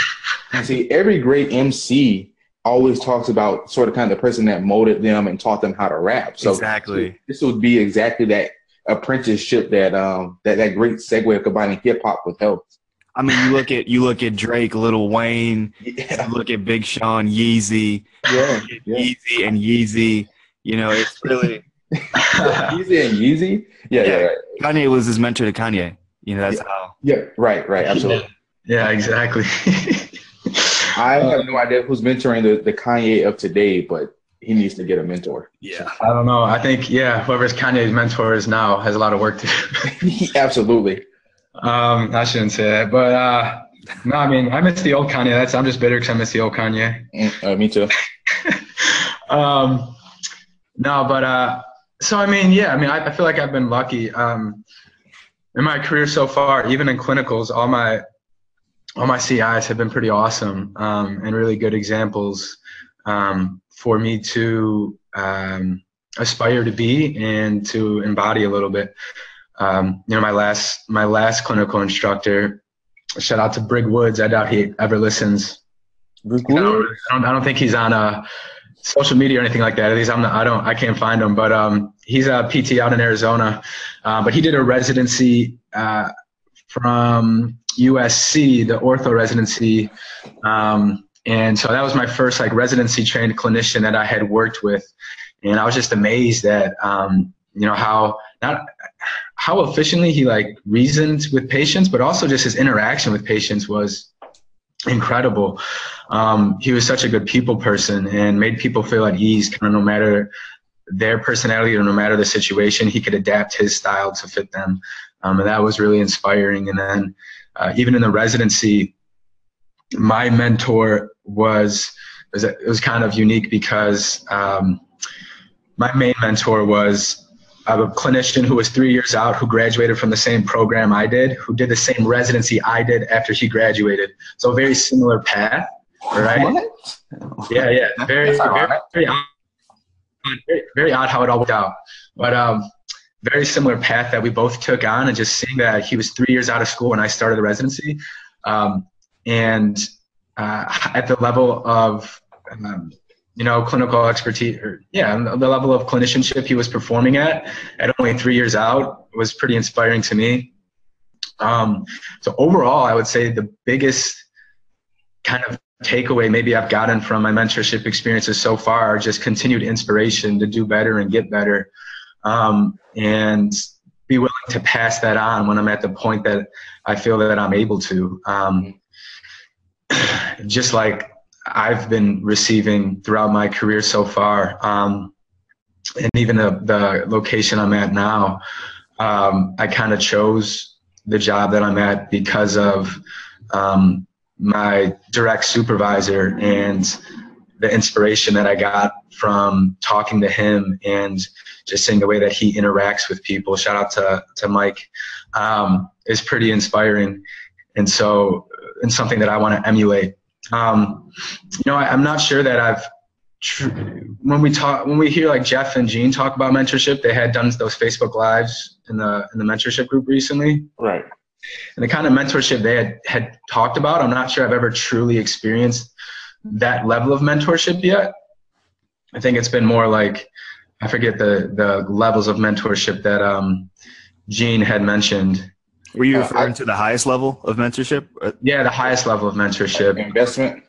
See, every great MC always talks about sort of kind of the person that molded them and taught them how to rap. So exactly, this would be exactly that apprenticeship that um that that great segue of combining hip hop with health. I mean, you look at you look at Drake, Lil Wayne, yeah. you look at Big Sean, Yeezy, yeah, yeah. Yeezy and Yeezy. You know, it's really Yeezy and Yeezy. Yeah, yeah, yeah right. Kanye was his mentor to Kanye. You know, that's yeah. how. Yeah, right, right, absolutely. Yeah, exactly. I have no idea who's mentoring the, the Kanye of today, but he needs to get a mentor. Yeah. I don't know. I think yeah, whoever's Kanye's mentor is now has a lot of work to do. Absolutely. Um, I shouldn't say that, but uh, no, I mean I miss the old Kanye. That's I'm just bitter because I miss the old Kanye. Mm, uh, me too. um, no, but uh, so I mean, yeah, I mean I, I feel like I've been lucky. Um, in my career so far, even in clinicals, all my all my CIs have been pretty awesome um, and really good examples um, for me to um, aspire to be and to embody a little bit. Um, you know, my last my last clinical instructor, shout out to Brig Woods. I doubt he ever listens. Brig Woods? I don't, I don't, I don't think he's on a social media or anything like that. At least I'm not, I don't I can't find him. But um, he's a PT out in Arizona. Uh, but he did a residency uh, from USC, the ortho residency. Um, and so that was my first like residency trained clinician that I had worked with. And I was just amazed at, um, you know, how not how efficiently he like reasoned with patients, but also just his interaction with patients was incredible. Um, he was such a good people person and made people feel at ease, kind of no matter their personality or no matter the situation, he could adapt his style to fit them. Um, and that was really inspiring. And then uh, even in the residency, my mentor was, it was kind of unique because um, my main mentor was a clinician who was three years out who graduated from the same program I did, who did the same residency I did after he graduated. So a very similar path, right? What? Yeah, yeah, very, very, very odd, very, very odd how it all worked out. But um, very similar path that we both took on, and just seeing that he was three years out of school when I started the residency, um, and uh, at the level of um, you know, clinical expertise, or yeah, the level of clinicianship he was performing at at only three years out was pretty inspiring to me. Um, so overall, I would say the biggest kind of takeaway maybe I've gotten from my mentorship experiences so far are just continued inspiration to do better and get better, um, and be willing to pass that on when I'm at the point that I feel that I'm able to. Um, just like I've been receiving throughout my career so far, um, and even the, the location I'm at now, um, I kind of chose the job that I'm at because of um, my direct supervisor and the inspiration that I got from talking to him and just seeing the way that he interacts with people. Shout out to, to Mike, um, is pretty inspiring. And so, and something that I want to emulate. Um, you know, I, am not sure that I've, tr- when we talk, when we hear like Jeff and Gene talk about mentorship, they had done those Facebook lives in the, in the mentorship group recently. Right. And the kind of mentorship they had, had talked about, I'm not sure I've ever truly experienced that level of mentorship yet. I think it's been more like I forget the the levels of mentorship that um, Gene had mentioned. Were you referring uh, I, to the highest level of mentorship? Yeah, the highest level of mentorship. Investment.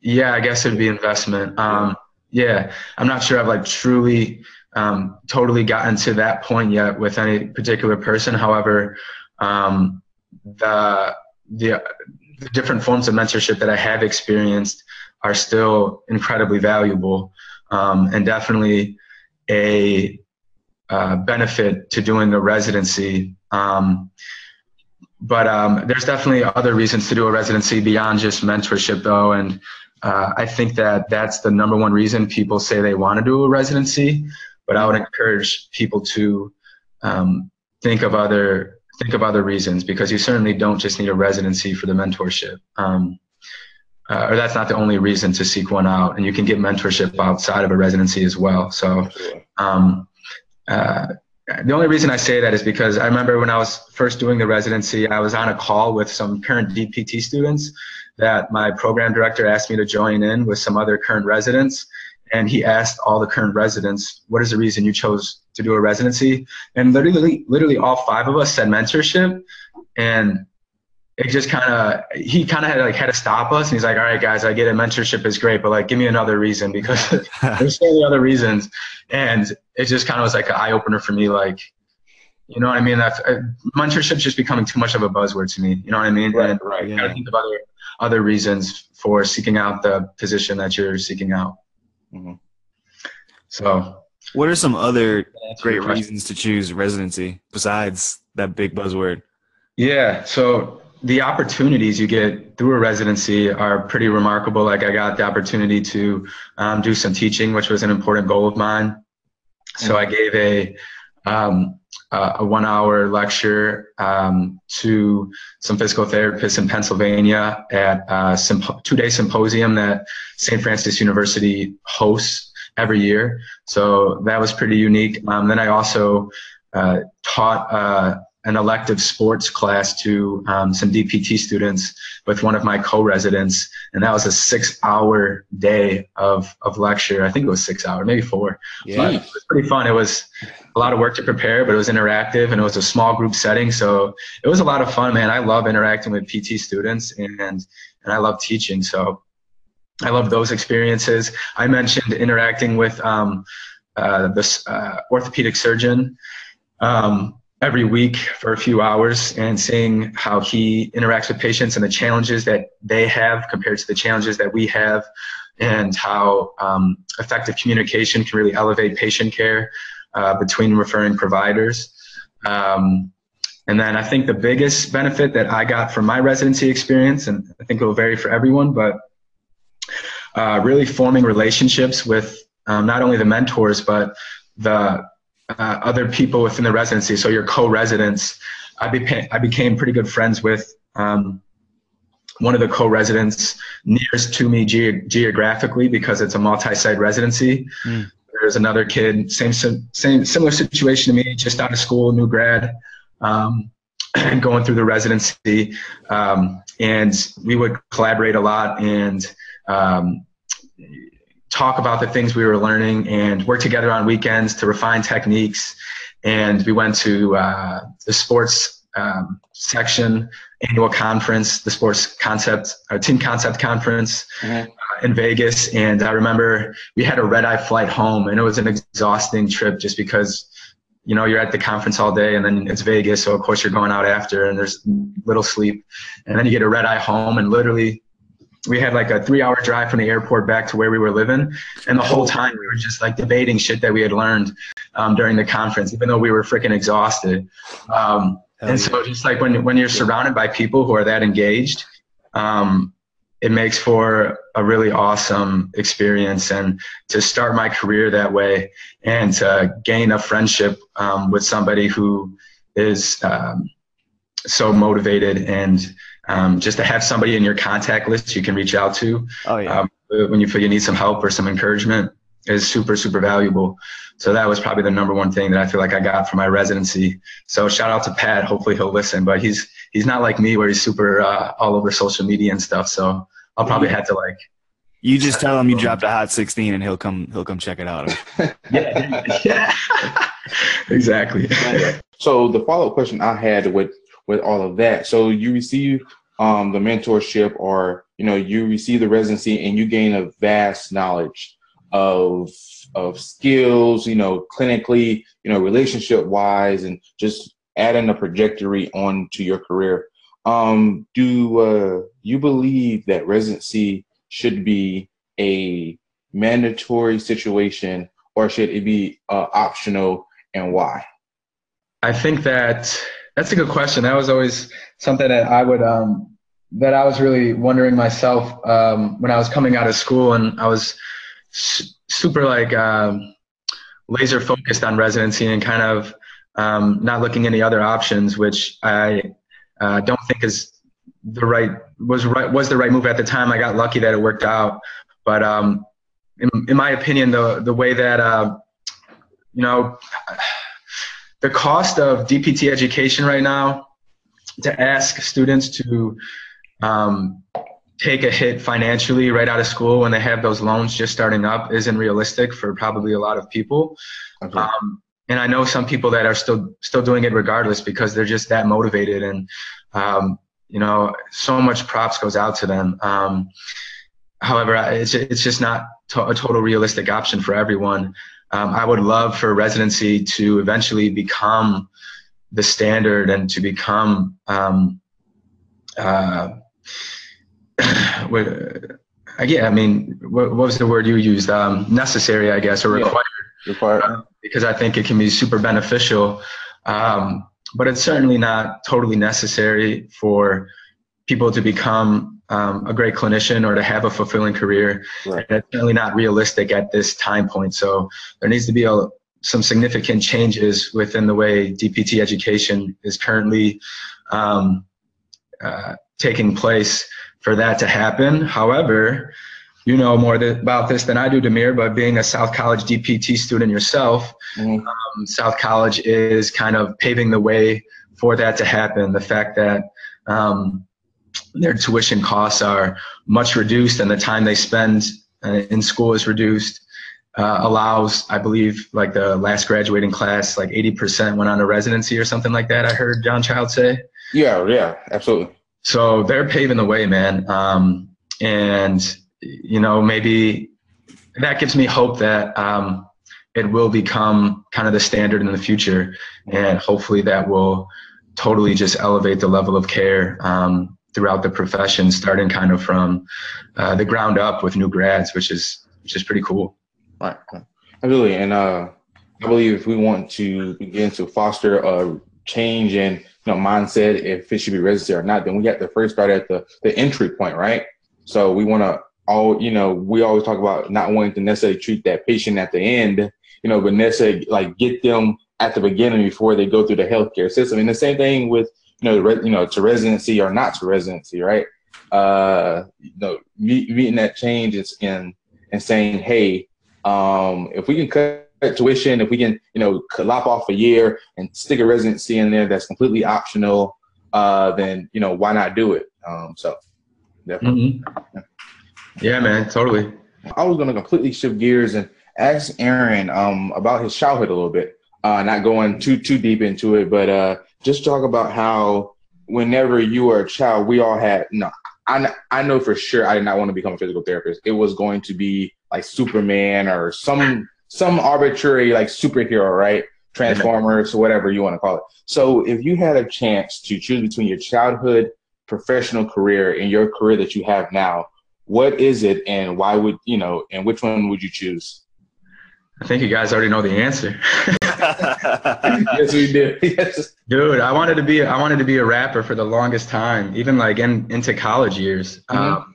Yeah, I guess it'd be investment. Um, yeah, I'm not sure I've like truly um, totally gotten to that point yet with any particular person. However, um, the the the different forms of mentorship that I have experienced are still incredibly valuable um, and definitely a uh, benefit to doing a residency. Um, but um, there's definitely other reasons to do a residency beyond just mentorship, though. And uh, I think that that's the number one reason people say they want to do a residency. But I would encourage people to um, think of other think of other reasons because you certainly don't just need a residency for the mentorship. Um, uh, or that's not the only reason to seek one out. And you can get mentorship outside of a residency as well. So, um, uh, the only reason I say that is because I remember when I was first doing the residency, I was on a call with some current DPT students that my program director asked me to join in with some other current residents. And he asked all the current residents, what is the reason you chose to do a residency? And literally, literally all five of us said mentorship. And it just kind of he kind of had like had to stop us and he's like all right guys i get it mentorship is great but like give me another reason because there's so many other reasons and it just kind of was like an eye-opener for me like you know what i mean that uh, mentorship's just becoming too much of a buzzword to me you know what i mean right, and right you gotta think of other other reasons for seeking out the position that you're seeking out mm-hmm. so what are some other great reasons to choose residency besides that big buzzword yeah so the opportunities you get through a residency are pretty remarkable. Like I got the opportunity to um, do some teaching, which was an important goal of mine. So I gave a um, a one hour lecture um, to some physical therapists in Pennsylvania at a two day symposium that St. Francis University hosts every year. So that was pretty unique. Um, then I also uh, taught uh, an elective sports class to um, some DPT students with one of my co-residents, and that was a six-hour day of of lecture. I think it was six hours, maybe four. Yeah. It was pretty fun. It was a lot of work to prepare, but it was interactive and it was a small group setting, so it was a lot of fun, man. I love interacting with PT students and and I love teaching, so I love those experiences. I mentioned interacting with um, uh, this uh, orthopedic surgeon. Um, every week for a few hours and seeing how he interacts with patients and the challenges that they have compared to the challenges that we have and how um, effective communication can really elevate patient care uh, between referring providers. Um, and then I think the biggest benefit that I got from my residency experience, and I think it will vary for everyone, but uh, really forming relationships with um, not only the mentors, but the uh, other people within the residency, so your co-residents. I, became I became pretty good friends with um, one of the co-residents nearest to me ge- geographically because it's a multi-site residency. Mm. There's another kid, same same similar situation to me, just out of school, new grad, um, going through the residency, um, and we would collaborate a lot and um, talk about the things we were learning and work together on weekends to refine techniques. And we went to uh, the sports um, section annual conference, the sports concept, uh, team concept conference mm-hmm. uh, in Vegas. And I remember we had a red eye flight home and it was an exhausting trip just because you know, you're at the conference all day and then it's Vegas. So of course you're going out after and there's little sleep and then you get a red eye home and literally we had like a three hour drive from the airport back to where we were living. And the whole time we were just like debating shit that we had learned um, during the conference, even though we were freaking exhausted. Um, and so just like when, when you're surrounded by people who are that engaged, um, it makes for a really awesome experience and to start my career that way and to gain a friendship um, with somebody who is um, so motivated and um, just to have somebody in your contact list you can reach out to. Oh, yeah. Um, when you feel you need some help or some encouragement is super super valuable. So that was probably the number one thing that i feel like i got from my residency. So shout out to pat. Hopefully he'll listen but he's he's not like me where he's super uh, all over social media and stuff. So i'll probably have to like you just tell him you dropped a hot 16 and he'll come he'll come check it out. Yeah, yeah. exactly. So the follow-up question i had with with all of that so you receive um, the mentorship or you know you receive the residency and you gain a vast knowledge of of skills you know clinically you know relationship wise and just adding a trajectory onto your career. Um, do uh, you believe that residency should be a mandatory situation or should it be uh, optional and why? I think that that's a good question. That was always something that i would um, that I was really wondering myself um, when I was coming out of school, and I was su- super like um, laser focused on residency and kind of um, not looking any other options, which I uh, don't think is the right was right was the right move at the time. I got lucky that it worked out, but um, in, in my opinion, the the way that uh, you know the cost of DPT education right now to ask students to um, take a hit financially right out of school when they have those loans just starting up isn't realistic for probably a lot of people. Okay. Um, and I know some people that are still still doing it regardless because they're just that motivated and um, you know so much props goes out to them. Um, however, it's it's just not to- a total realistic option for everyone. Um, I would love for residency to eventually become the standard and to become um, uh, uh, yeah, I mean, what, what, was the word you used? Um, necessary, I guess, or required. Yeah, required. Uh, because I think it can be super beneficial. Um, but it's certainly not totally necessary for people to become um, a great clinician or to have a fulfilling career. Right. That's certainly not realistic at this time point. So there needs to be a, some significant changes within the way DPT education is currently um, uh, taking place for that to happen. However, you know more th- about this than I do, Demir, but being a South College DPT student yourself, mm-hmm. um, South College is kind of paving the way for that to happen. The fact that um, their tuition costs are much reduced and the time they spend uh, in school is reduced. Uh, allows, I believe, like the last graduating class, like 80% went on a residency or something like that. I heard John Childs say. Yeah, yeah, absolutely. So they're paving the way, man. Um, and you know, maybe that gives me hope that um, it will become kind of the standard in the future, and hopefully that will totally just elevate the level of care um, throughout the profession, starting kind of from uh, the ground up with new grads, which is which is pretty cool. Right, absolutely, and uh, I believe if we want to begin to foster a change in you know mindset if it should be residency or not, then we have to first start at the the entry point, right? So we want to all you know we always talk about not wanting to necessarily treat that patient at the end, you know, but necessarily like get them at the beginning before they go through the healthcare system. And the same thing with you know the you know to residency or not to residency, right? Uh, you know, meeting that change is in and saying, hey, um, if we can cut tuition, if we can, you know, lop off a year and stick a residency in there that's completely optional, uh, then you know why not do it? Um, so definitely. Mm-hmm. Yeah. man, totally. I was going to completely shift gears and ask Aaron um, about his childhood a little bit. Uh, not going too too deep into it, but uh, just talk about how whenever you were a child, we all had no. I, I know for sure I did not want to become a physical therapist. It was going to be like Superman or some some arbitrary like superhero, right? Transformers, whatever you want to call it. So, if you had a chance to choose between your childhood professional career and your career that you have now, what is it, and why would you know, and which one would you choose? I think you guys already know the answer. yes, we do. Yes. Dude, I wanted to be I wanted to be a rapper for the longest time, even like in into college years. Mhm. Um,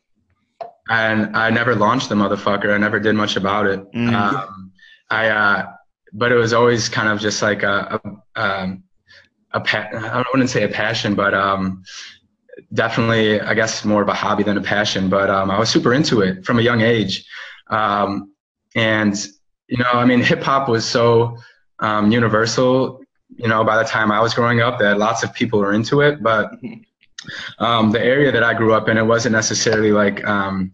and I never launched the motherfucker. I never did much about it. Mhm. Um, I uh, but it was always kind of just like a a, um, a pa- I wouldn't say a passion, but um, definitely I guess more of a hobby than a passion. But um, I was super into it from a young age, um, and you know, I mean, hip hop was so um, universal. You know, by the time I was growing up, that lots of people were into it, but um, the area that I grew up in, it wasn't necessarily like um,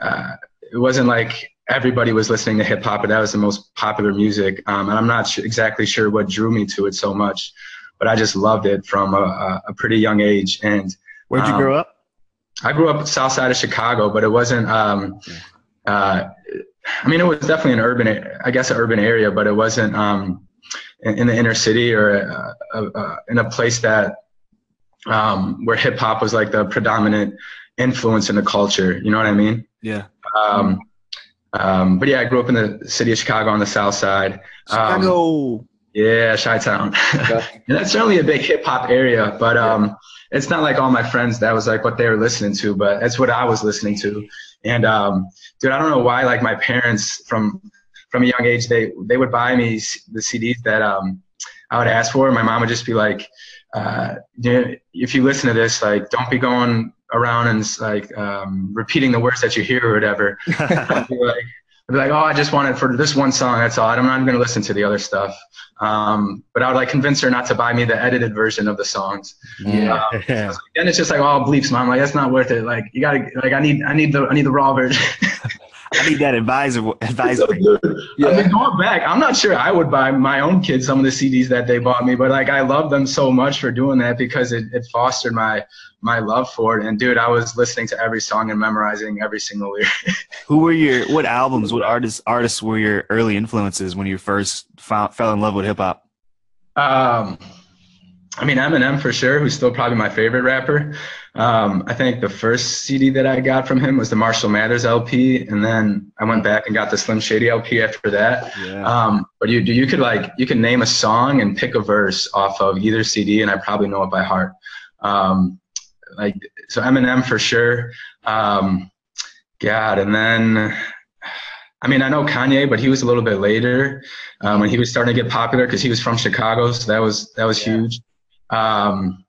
uh, it wasn't like everybody was listening to hip hop, but that was the most popular music. Um, and I'm not su- exactly sure what drew me to it so much, but I just loved it from a, a- pretty young age. And Where'd you Um, grow up? I grew up south side of Chicago, but it wasn't. Um, uh, I mean, it was definitely an urban, I guess, an urban area, but it wasn't um, in, in the inner city or uh, uh, uh, in a place that um, where hip hop was like the predominant influence in the culture. You know what I mean? Yeah. Um, um, but yeah, I grew up in the city of Chicago on the south side. Um, Chicago. yeah, Chi Town. and that's certainly a big hip hop area, but um, it's not like all my friends that was like what they were listening to, but that's what I was listening to. And um, dude, I don't know why like my parents from from a young age they they would buy me the CDs that um, I would ask for. My mom would just be like, uh, if you listen to this, like don't be going around and like um, repeating the words that you hear or whatever. I'd be like, I'd be like, oh, I just wanted for this one song. That's all. I'm not even gonna listen to the other stuff. Um, but I would like convince her not to buy me the edited version of the songs. Yeah. yeah. Then it's just like, oh, bleeps, mom. Like that's not worth it. Like you gotta, like I need, I need the, I need the raw version. I need that advisor. So, Advisor. I mean, going back, I'm not sure I would buy my own kids some of the CDs that they bought me, but like I love them so much for doing that because it, it fostered my my love for it. And dude, I was listening to every song and memorizing every single lyric. Who were your what albums? What artists artists were your early influences when you first found, fell in love with hip hop? Um, I mean, Eminem for sure, who's still probably my favorite rapper. Um, I think the first CD that I got from him was the Marshall Mathers LP, and then I went back and got the Slim Shady LP after that. Yeah. Um, but you, you could like you can name a song and pick a verse off of either CD, and I probably know it by heart. Um, like so, Eminem for sure. Um, God, and then I mean I know Kanye, but he was a little bit later um, when he was starting to get popular because he was from Chicago, so that was that was huge. Um,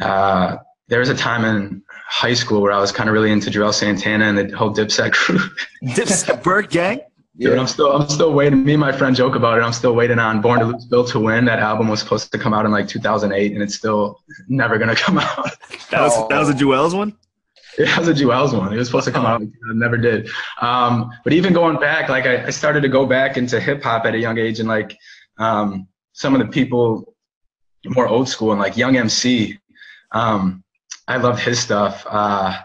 uh, there was a time in high school where I was kind of really into Juelz Santana and the whole Dipset crew. Dipset Byrd Gang. Dude, I'm still I'm still waiting. Me and my friend joke about it. I'm still waiting on Born to Lose, Built to Win. That album was supposed to come out in like 2008, and it's still never gonna come out. That was that was a Juelz one. It was a Juelz one. It was supposed to come out, it never did. Um, but even going back, like I, I started to go back into hip hop at a young age, and like um, some of the people more old school and like Young MC. Um, I love his stuff, uh,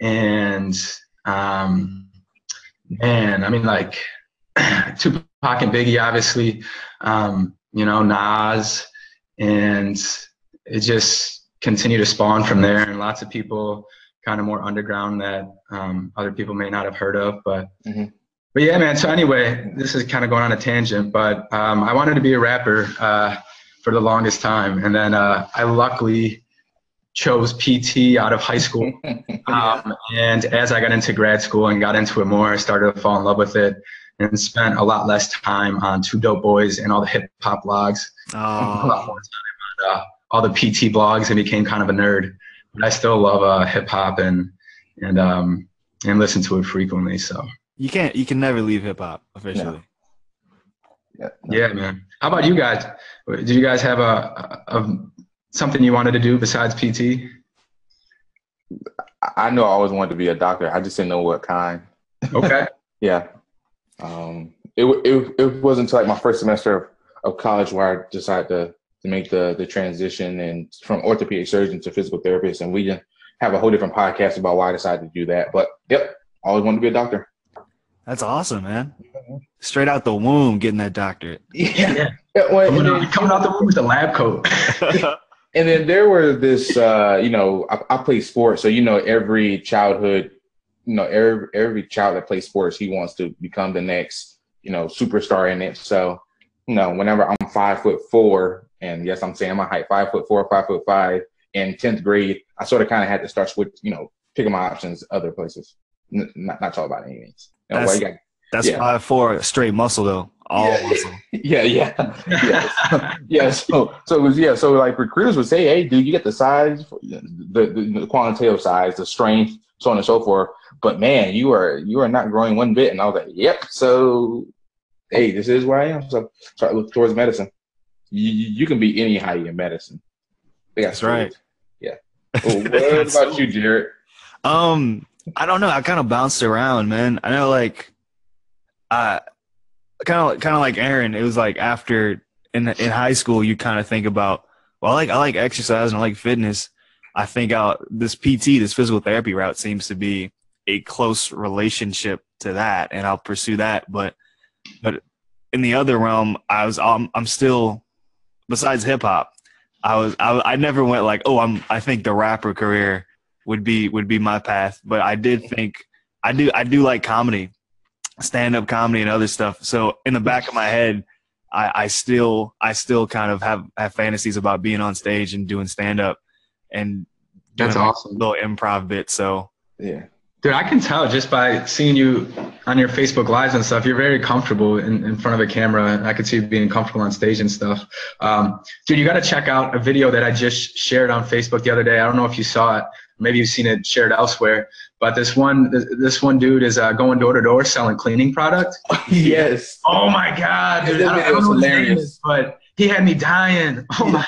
and um, man, I mean like Tupac and Biggie, obviously, um, you know Nas, and it just continued to spawn from there, and lots of people kind of more underground that um, other people may not have heard of. But Mhm. but yeah, man. So anyway, this is kind of going on a tangent, but um, I wanted to be a rapper uh, for the longest time, and then uh, I luckily chose PT out of high school. Um, and as I got into grad school and got into it more, I started to fall in love with it and spent a lot less time on 2DopeBoyz and all the hip hop blogs a lot Oh, more time on uh, all the PT blogs and became kind of a nerd. But I still love uh, hip hop and and um, and listen to it frequently. So you can't. You can never leave hip hop officially. Yeah. yeah, man. How about you guys? Did you guys have a, a, a something you wanted to do besides PT? I know I always wanted to be a doctor. I just didn't know what kind. Okay. Yeah. Um, it, it, it wasn't until like my first semester of, of college where I decided to, to make the, the transition and from orthopedic surgeon to physical therapist. And we have a whole different podcast about why I decided to do that. But yep, always wanted to be a doctor. That's awesome, man. Straight out the womb, getting that doctorate. Yeah. Yeah. Yeah, well, and Coming then- out, coming out the room with the lab coat. And then there were this, uh, you know, I, I play sports, so you know, every childhood, you know, every every child that plays sports, he wants to become the next, you know, superstar in it. So, you know, whenever I'm five foot four, and yes, I'm saying my height, five foot four, five foot five, in tenth grade, I sort of kind of had to start switch, you know, picking my options other places. N- not not tall by any means. You know, That's- well, you got- That's Yeah. five four straight muscle though. All Yeah. muscle. yeah, yeah, yeah. yeah. So, so it was yeah. So like recruiters would say, "Hey, dude, you get the size, the, the the quantitative size, the strength, so on and so forth." But man, you are you are not growing one bit. And I was like, "Yep." So, hey, this is where I am. So, start to look towards medicine. You, you you can be any height in medicine. They got That's right. Yeah. Well, what about you, Jared? Um, I don't know. I kind of bounced around, man. I know, like, I kind of kind of like Aaron. It was like after in in high school, you kind of think about, well, I like I like exercise and I like fitness. I think out this PT, this physical therapy route, seems to be a close relationship to that, and I'll pursue that. But but in the other realm, I was I'm, I'm still besides hip hop. I was I, I never went like oh I'm I think the rapper career would be would be my path. But I did think I do I do like comedy, stand up comedy and other stuff. So in the back of my head, I, I still I still kind of have have fantasies about being on stage and doing stand up and doing That's like awesome. little improv bit. So Yeah. Dude, I can tell just by seeing you on your Facebook lives and stuff, you're very comfortable in, in front of a camera. I could see you being comfortable on stage and stuff. Um, dude, you got to check out a video that I just shared on Facebook the other day. I don't know if you saw it. Maybe you've seen it shared elsewhere. But this one, this, one dude is uh, going door to door selling cleaning product. yes. Oh my god, dude! That I don't, I don't was know what his name hilarious. is, but he had me dying. Oh my!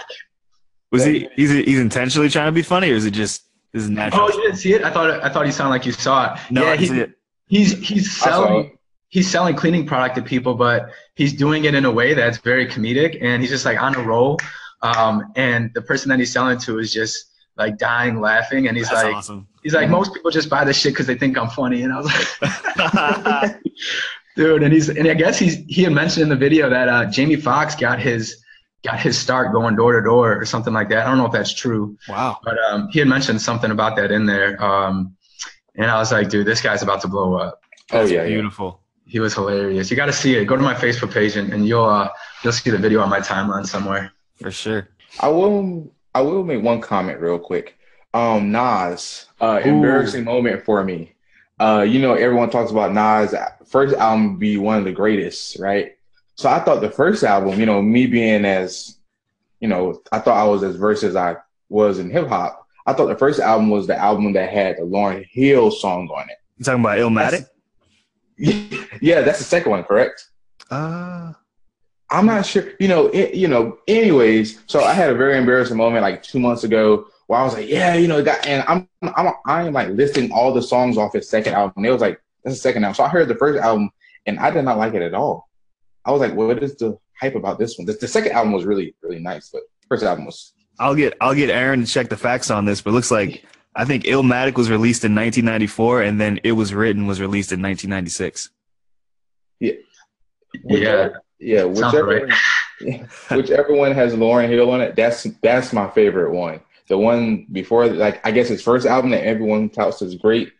was he he's he's intentionally trying to be funny or is it just his natural? Oh, you didn't see it? I thought I thought he sounded like you saw it. no, yeah, I he, see it. he's he's selling he's selling cleaning product to people, but he's doing it in a way that's very comedic, and he's just like on a roll. Um, and the person that he's selling to is just like dying laughing, and he's That's like, awesome. He's like, most people just buy this shit because they think I'm funny, and I was like, dude, and he's and I guess he's he had mentioned in the video that uh, Jamie Foxx got his got his start going door to door or something like that. I don't know if that's true, wow. but um, he had mentioned something about that in there. Um, and I was like, dude, this guy's about to blow up. Oh That's yeah. yeah. beautiful. He was hilarious. You got to see it. Go to my Facebook page and, and you'll uh, you'll see the video on my timeline somewhere. For sure. I will I will make one comment real quick. Um Nas, uh embarrassing moment for me. Uh you know everyone talks about Nas first album be one of the greatest, right? So I thought the first album, you know, me being as you know, I thought I was as versed as I was in hip hop. I thought the first album was the album that had the Lauryn Hill song on it. You talking about Illmatic? yeah, that's the second one, correct? Uh I'm not sure. You know, it, you know. Anyways, so I had a very embarrassing moment like two months ago where I was like, yeah, you know, that, and I'm I'm I'm like listing all the songs off his second album. And it was like that's the second album. So I heard the first album and I did not like it at all. I was like, what is the hype about this one? The, the second album was really really nice, but first album was I'll get I'll get Aaron to check the facts on this, but it looks like I think Illmatic was released in 1994, and then It Was Written was released in 1996. Yeah, Whichever- yeah, Sounds whichever whichever one has Lauryn Hill on it, that's that's my favorite one. The one before, like I guess his first album that everyone touts as great.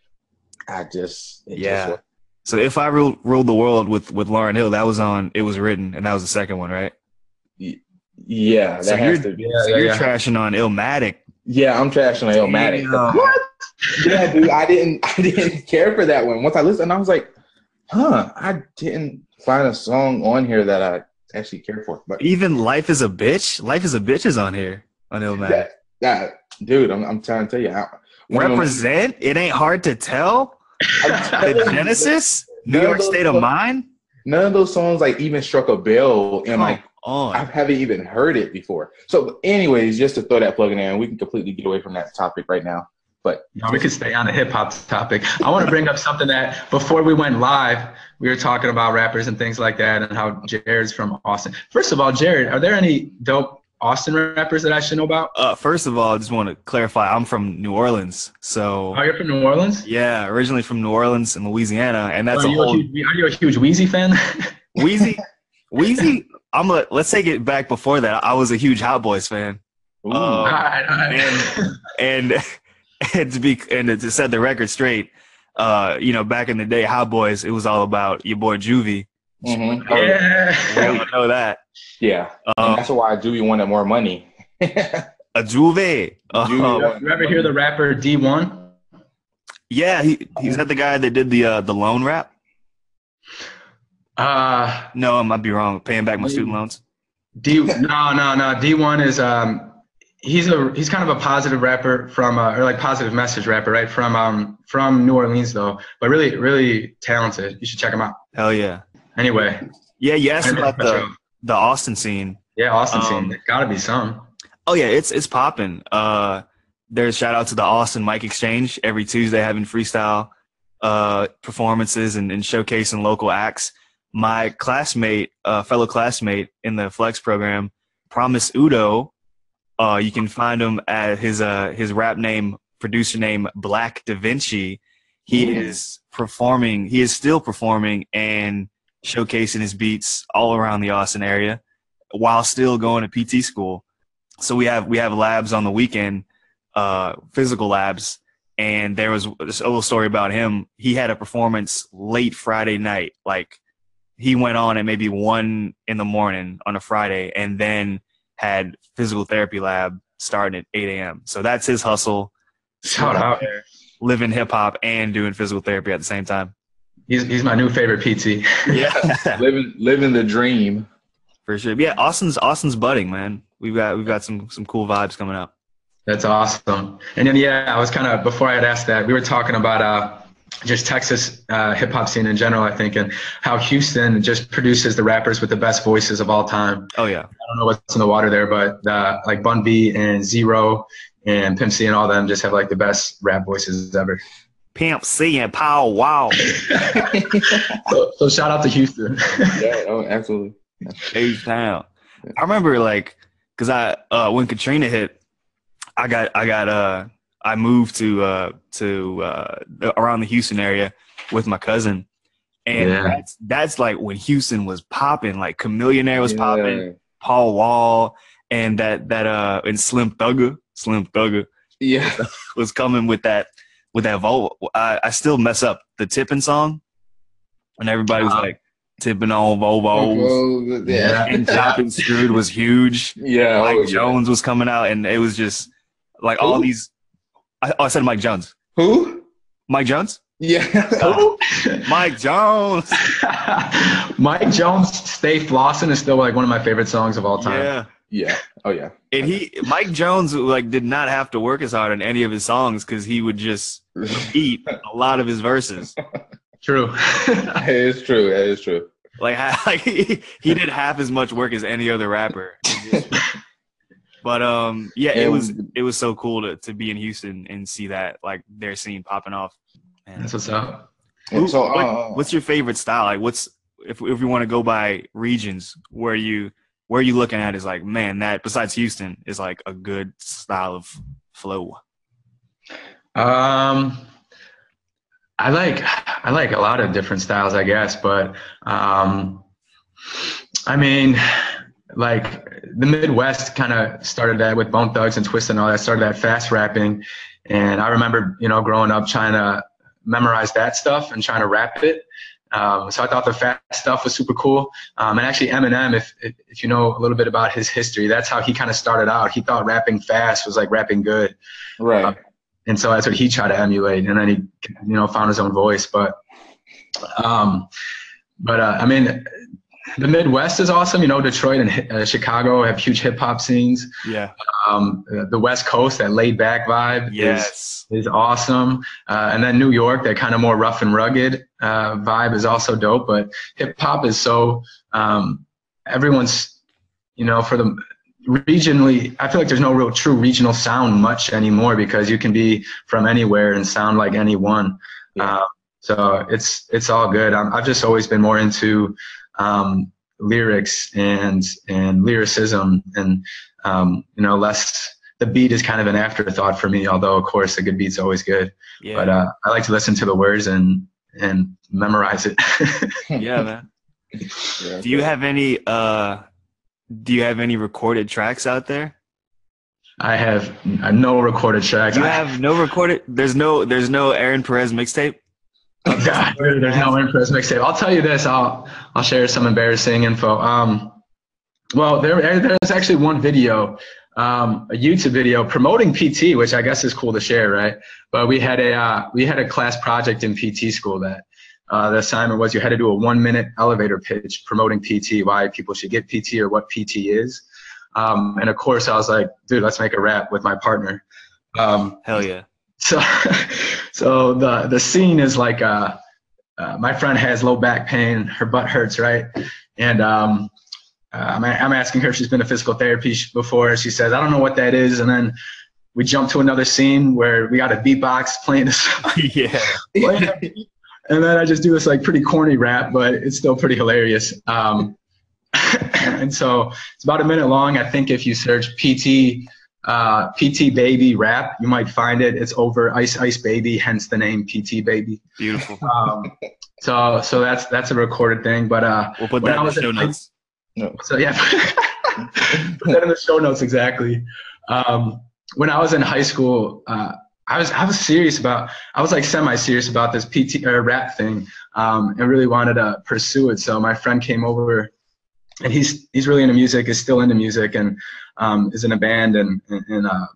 I just it just Yeah. was- So if I ruled, ruled the world with with Lauryn Hill, that was on It Was Written, and that was the second one, right? yeah, that So has you're- to be. yeah, So yeah, you're yeah. trashing on Illmatic. Yeah, I'm trashing on Illmatic. Damn. What? yeah, dude, I didn't I didn't care for that one. Once I listened, I was like, huh, I didn't find a song on here that I actually care for. But Even Life Is a Bitch. Life Is a Bitch is on here on Illmatic. that, that dude, I'm, I'm trying to tell you, I, one them- Represent. It ain't hard to tell. The Genesis. New York those State of Mind. None of those songs like even struck a bell, and Come like I haven't even heard it before. So, anyways, just to throw that plug in there, and we can completely get away from that topic right now. But No, we can stay on the hip hop topic. I want to bring up something that before we went live, we were talking about rappers and things like that, and how Jared's from Austin. First of all, Jared, are there any dope Austin rappers that I should know about? Uh, first of all, I just want to clarify. I'm from New Orleans, so Oh, you're from New Orleans. yeah, originally from New Orleans and Louisiana, and that's are, a you a whole huge, are you a huge Weezy fan? Weezy. Weezy. I'm a, let's take it back before that. I was a huge Hot Boys fan. Ooh. Uh, All right, all right. and and to be and to set the record straight, uh, you know, back in the day, Hot Boys, it was all about your boy Juvie. Mhm. yeah. We all know that. Yeah. Um, that's why Juvie wanted more money. a Juve. Uh, Juvie- You ever hear the rapper Dee-1? yeah, he he's that the guy that did the uh, the loan rap. Uh, No, I might be wrong. Paying back my student loans. D no no no Dee-1 is um he's a he's kind of a positive rapper from uh, or like positive message rapper right from um from New Orleans though but really really talented you should check him out Hell yeah. Anyway Yeah, you asked about the the Austin scene. yeah Austin Um, scene there gotta be some Oh yeah, it's it's popping. Uh, there's shout out to the Austin Mic Exchange every Tuesday having freestyle uh, performances and, and showcasing local acts. My classmate, uh, fellow classmate in the Flex program, Promise Udo. Uh, you can find him at his uh, his rap name, producer name Black Da Vinci. He is performing. He is still performing and showcasing his beats all around the Austin area while still going to PT school. So we have we have labs on the weekend uh physical labs. And there was this little story about him. He had a performance late friday night. Like he went on at maybe one in the morning on a friday and then had physical therapy lab starting at 8 a.m so that's his hustle. Shout out. Living hip-hop and doing physical therapy at the same time he's, he's my new favorite PT yeah living living the dream. for sure yeah austin's austin's budding man we've got we've got some some cool vibes coming up That's awesome. And then yeah, I was kind of before I had asked that, we were talking about uh, just Texas uh, hip hop scene in general, I think, and how Houston just produces the rappers with the best voices of all time. oh yeah I don't know what's in the water there, but uh, like Bun B and Z-Ro and Pimp C and all them just have like the best rap voices ever. Pimp c and pow wow So, so shout out to Houston. Yeah, oh, absolutely. H town. I remember like because I uh when Katrina hit, I got I got uh I moved to uh to uh around the Houston area with my cousin. And Yeah. that's that's like when Houston was popping, like Chamillionaire was popping, Yeah. Paul Wall, and that that uh and Slim Thugga, Slim Thugga Yeah. was coming with that with that vote. I, I still mess up the tipping song, and everybody was like tipping on Volvos. yeah. and Chopping Screwed was huge. Yeah. Mike yeah. Jones was coming out, and it was just like all these. I, oh, I said Mike Jones. Who? Mike Jones. Yeah. Mike Jones. Mike Jones, Stay Flossin' is still like one of my favorite songs of all time. Yeah. Yeah. Oh yeah. And he, Mike Jones, like did not have to work as hard on any of his songs because he would just eat a lot of his verses. True. it is true. It is true. Like, like he, he did half as much work as any other rapper. But um, yeah, it was it was so cool to to be in Houston and see that like their scene popping off. Man. That's what's up. And so, What- uh, what's your favorite style? Like, what's if if we want to go by regions, where you where you looking at is like, man, that besides Houston is like a good style of flow. Um, I like I like a lot of different styles, I guess, but um, I mean, like the Midwest kind of started that with Bone Thugs and Twista and all that. Started that fast rapping, and I remember you know growing up trying to memorize that stuff and trying to rap it. Um, so I thought the fast stuff was super cool. Um, and actually, Eminem, if, if if you know a little bit about his history, that's how he kind of started out. He thought rapping fast was like rapping good right. and so that's what he tried to emulate and then he you know found his own voice but um but uh, i mean the midwest is awesome you know detroit and uh, chicago have huge hip-hop scenes Yeah. um the west coast that laid back vibe is Yes. is awesome uh, and then new york that kind of more rough and rugged uh, vibe is also dope but hip-hop is so um everyone's you know for the regionally i feel like there's no real true regional sound much anymore because you can be from anywhere and sound like anyone Yeah. uh, so it's it's all good I'm, i've just always been more into um, lyrics and and lyricism and um, you know less the beat is kind of an afterthought for me although of course a good beat's always good Yeah. but uh, i like to listen to the words and and memorize it yeah, man. Yeah. Do you have any uh do you have any recorded tracks out there? I have no recorded tracks. You I- have no recorded. There's no. There's no Aaron Perez mixtape. Oh, God, dude, there's no impress mixtape. I'll tell you this. I'll I'll share some embarrassing info. Um, well, there there's actually one video, um, a YouTube video promoting PT, which I guess is cool to share, right? But we had a uh, we had a class project in PT school that uh, the assignment was you had to do a one minute elevator pitch promoting PT, why people should get PT or what PT is. Um, and of course, I was like, dude, let's make a rap with my partner. Um, Hell yeah. so so the the scene is like uh, uh my friend has low back pain her butt hurts right? And um uh, I'm, I'm asking her if she's been to physical therapy before. She says i don't know what that is. And then we jump to another scene where we got a beatbox playing this yeah. and then i just do this like pretty corny rap but it's still pretty hilarious. Um and so it's about a minute long. I think if you search pt uh, PT Baby rap. You might find it. It's over Ice Ice Baby, hence the name PT Baby. Beautiful. Um, so so that's that's a recorded thing. But uh, We'll put that in the was in show high- notes. so yeah, put that in the show notes exactly. Um, when I was in high school, uh, I was I was serious about I was like semi serious about this PT or rap thing, um, and really wanted to pursue it. So my friend came over, and he's he's really into music, is still into music, and um, is in a band and and, and uh,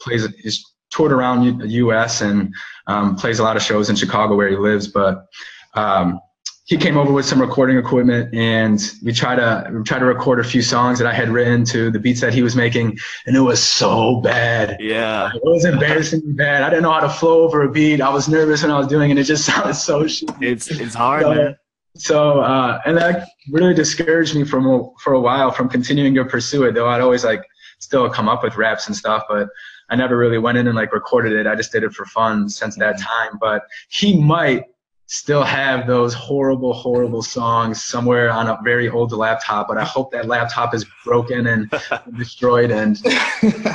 plays. He's toured around U- the U.S. and um, plays a lot of shows in Chicago where he lives, but. Um, he came over with some recording equipment and we tried to we tried to record a few songs that I had written to the beats that he was making and it was so bad. Yeah. It was embarrassingly bad. I didn't know how to flow over a beat. I was nervous when I was doing it. It just sounded so shitty. It's it's hard, So- man. So uh, and that really discouraged me from for a while from continuing to pursue it. Though I'd always like still come up with raps and stuff, but I never really went in and like recorded it. I just did it for fun since that time. But he might still have those horrible, horrible songs somewhere on a very old laptop. But I hope that laptop is broken and destroyed and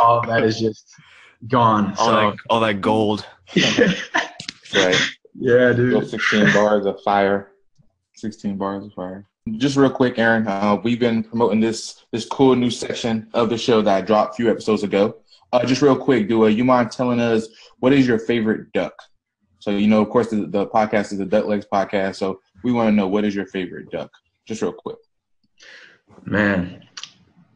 all of that is just gone. All So that all that gold. Right. yeah, dude. 16 bars of fire. 16 bars of fire. Just real quick, Aaron. Uh, we've been promoting this this cool new section of the show that I dropped a few episodes ago. Uh, just real quick, do uh, you mind telling us what is your favorite duck? So you know, of course, the, the podcast is the Duck Legs podcast. So we want to know what is your favorite duck? Just real quick. Man,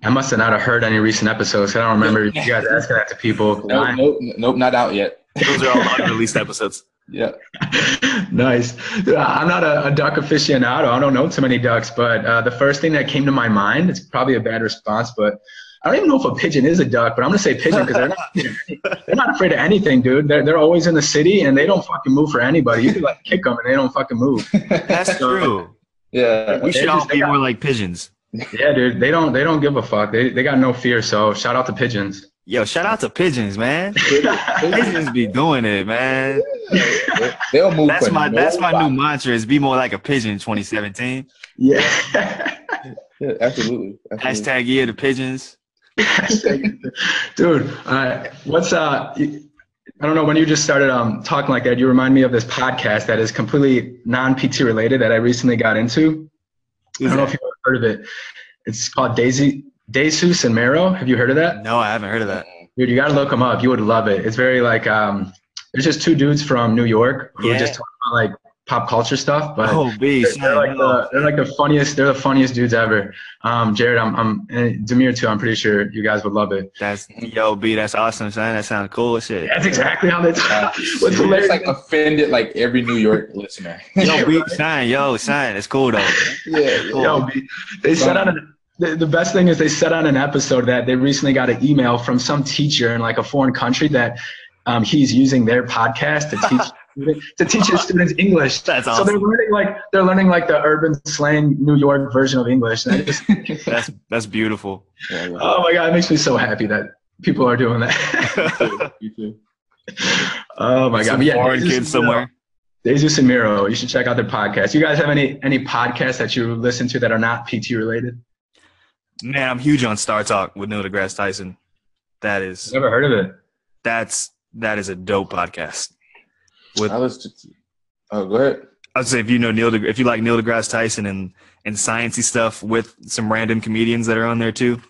I must have not have heard any recent episodes. I don't remember you guys asking that to people. Nope, nope, nope, not out yet. Those are all unreleased episodes. Yeah. nice. I'm not a, a duck aficionado. I don't know too many ducks, but uh, the first thing that came to my mind, it's probably a bad response, but I don't even know if a pigeon is a duck, but I'm gonna say pigeon because they're not, they're not afraid of anything, dude. They're, they're always in the city and they don't fucking move for anybody. You can like kick them and they don't fucking move. That's true. Yeah. We should They all be got- more like pigeons. Yeah, dude. They don't they don't give a fuck. They they got no fear. So shout out to pigeons. Yo, shout out to pigeons, man. Pigeons be doing it, man. They'll move. That's for my that's my nobody. new mantra is be more like a pigeon 2017. yeah. Yeah, absolutely. absolutely. Hashtag year the pigeons. Dude, uh, what's uh? I don't know when you just started um talking like that. You remind me of this podcast that is completely non PT related that I recently got into. I don't know if you've ever heard of it. It's called Desus Desus and Mero. Have you heard of that? No, I haven't heard of that. Dude, you got to look them up. You would love it. It's very like um. There's just two dudes from New York who Yeah. just talk about like pop culture stuff, but Oh, B, they're, they're like the, they're like the funniest. They're the funniest dudes ever. Um, Jared, I'm, I'm, and Demir too. I'm pretty sure you guys would love it. that's yo B. That's awesome, son. That sounds cool as shit. That's exactly how they talk. you What's just hilarious? like offended like every New York listener. Yo, B, sign, yo, sign. It's cool though. yeah, Cool. Yo, they said on an, the, the best thing is they said on an episode that they recently got an email from some teacher in like a foreign country that um, he's using their podcast to teach to teach his students English. That's awesome. So they're learning like they're learning like the urban slang New York version of English. And just, That's that's beautiful. yeah, yeah. oh my god, it makes me so happy that people are doing that. You too. oh my god, Some But yeah, foreign kids somewhere. Desus and Mero, you should check out their podcast. You guys have any any podcasts that you listen to that are not PT related? Man, I'm huge on Star Talk with Neil deGrasse Tyson. That is Never heard of it. that's that is a dope podcast. With I was just, oh, go ahead. I'd say if you know Neil, De- if you like Neil deGrasse Tyson and and sciencey stuff with some random comedians that are on there too.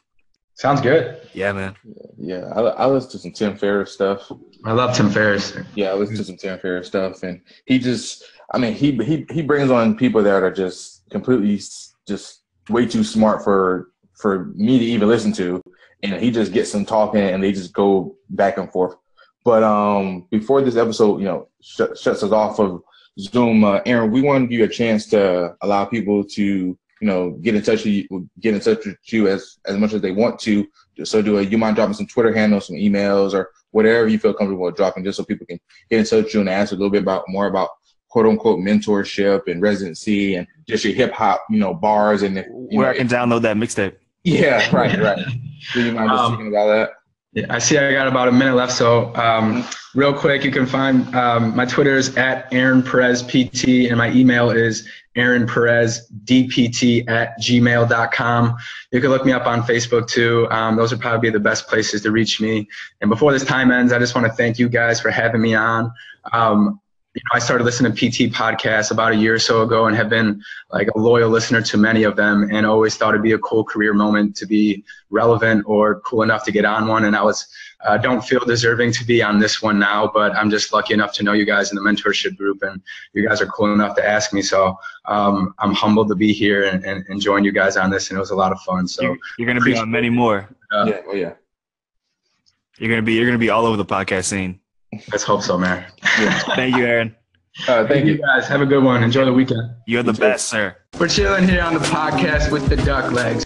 Sounds good. Yeah, man. Yeah, I, I listen to some Tim Ferriss stuff. I love Tim Ferriss. Yeah, I listen to some Tim Ferriss stuff, and he just, I mean, he he he brings on people that are just completely just way too smart for for me to even listen to, and he just gets them talking, and they just go back and forth. But um, before this episode, you know, shut, shuts us off of Zoom, uh, Aaron, we want to give you a chance to allow people to, you know, get in touch with you, get in touch with you as as much as they want to. So, do a, you mind dropping some Twitter handles, some emails, or whatever you feel comfortable with dropping, just so people can get in touch with you and ask a little bit about more about quote unquote mentorship and residency and just your hip hop, you know, bars and if, you Where know, I can download that mixtape. Yeah, right, right. Do you mind just Um, speaking about that? Yeah, I see I got about a minute left. So, um, real quick, you can find um, my Twitter is at Aaron Perez PT, and my email is Aaron Perez DPT at gmail.com. You can look me up on Facebook too. Um, those would probably be the best places to reach me. And before this time ends, I just want to thank you guys for having me on. Um, you know, I started listening to PT podcasts about a year or so ago and have been like a loyal listener to many of them and always thought it'd be a cool career moment to be relevant or cool enough to get on one. And I was, uh, don't feel deserving to be on this one now, but I'm just lucky enough to know you guys in the mentorship group and you guys are cool enough to ask me. So um, I'm humbled to be here and, and, and join you guys on this. And it was a lot of fun. So You're, you're gonna be on many more. uh, yeah, oh yeah. You're gonna be you're gonna be all over the podcast scene. Let's hope so, man. Thank you, Aaron. Uh, thank you. guys. Have a good one. Enjoy the weekend. You're the You best, sir. We're chilling here on the podcast with the duck legs.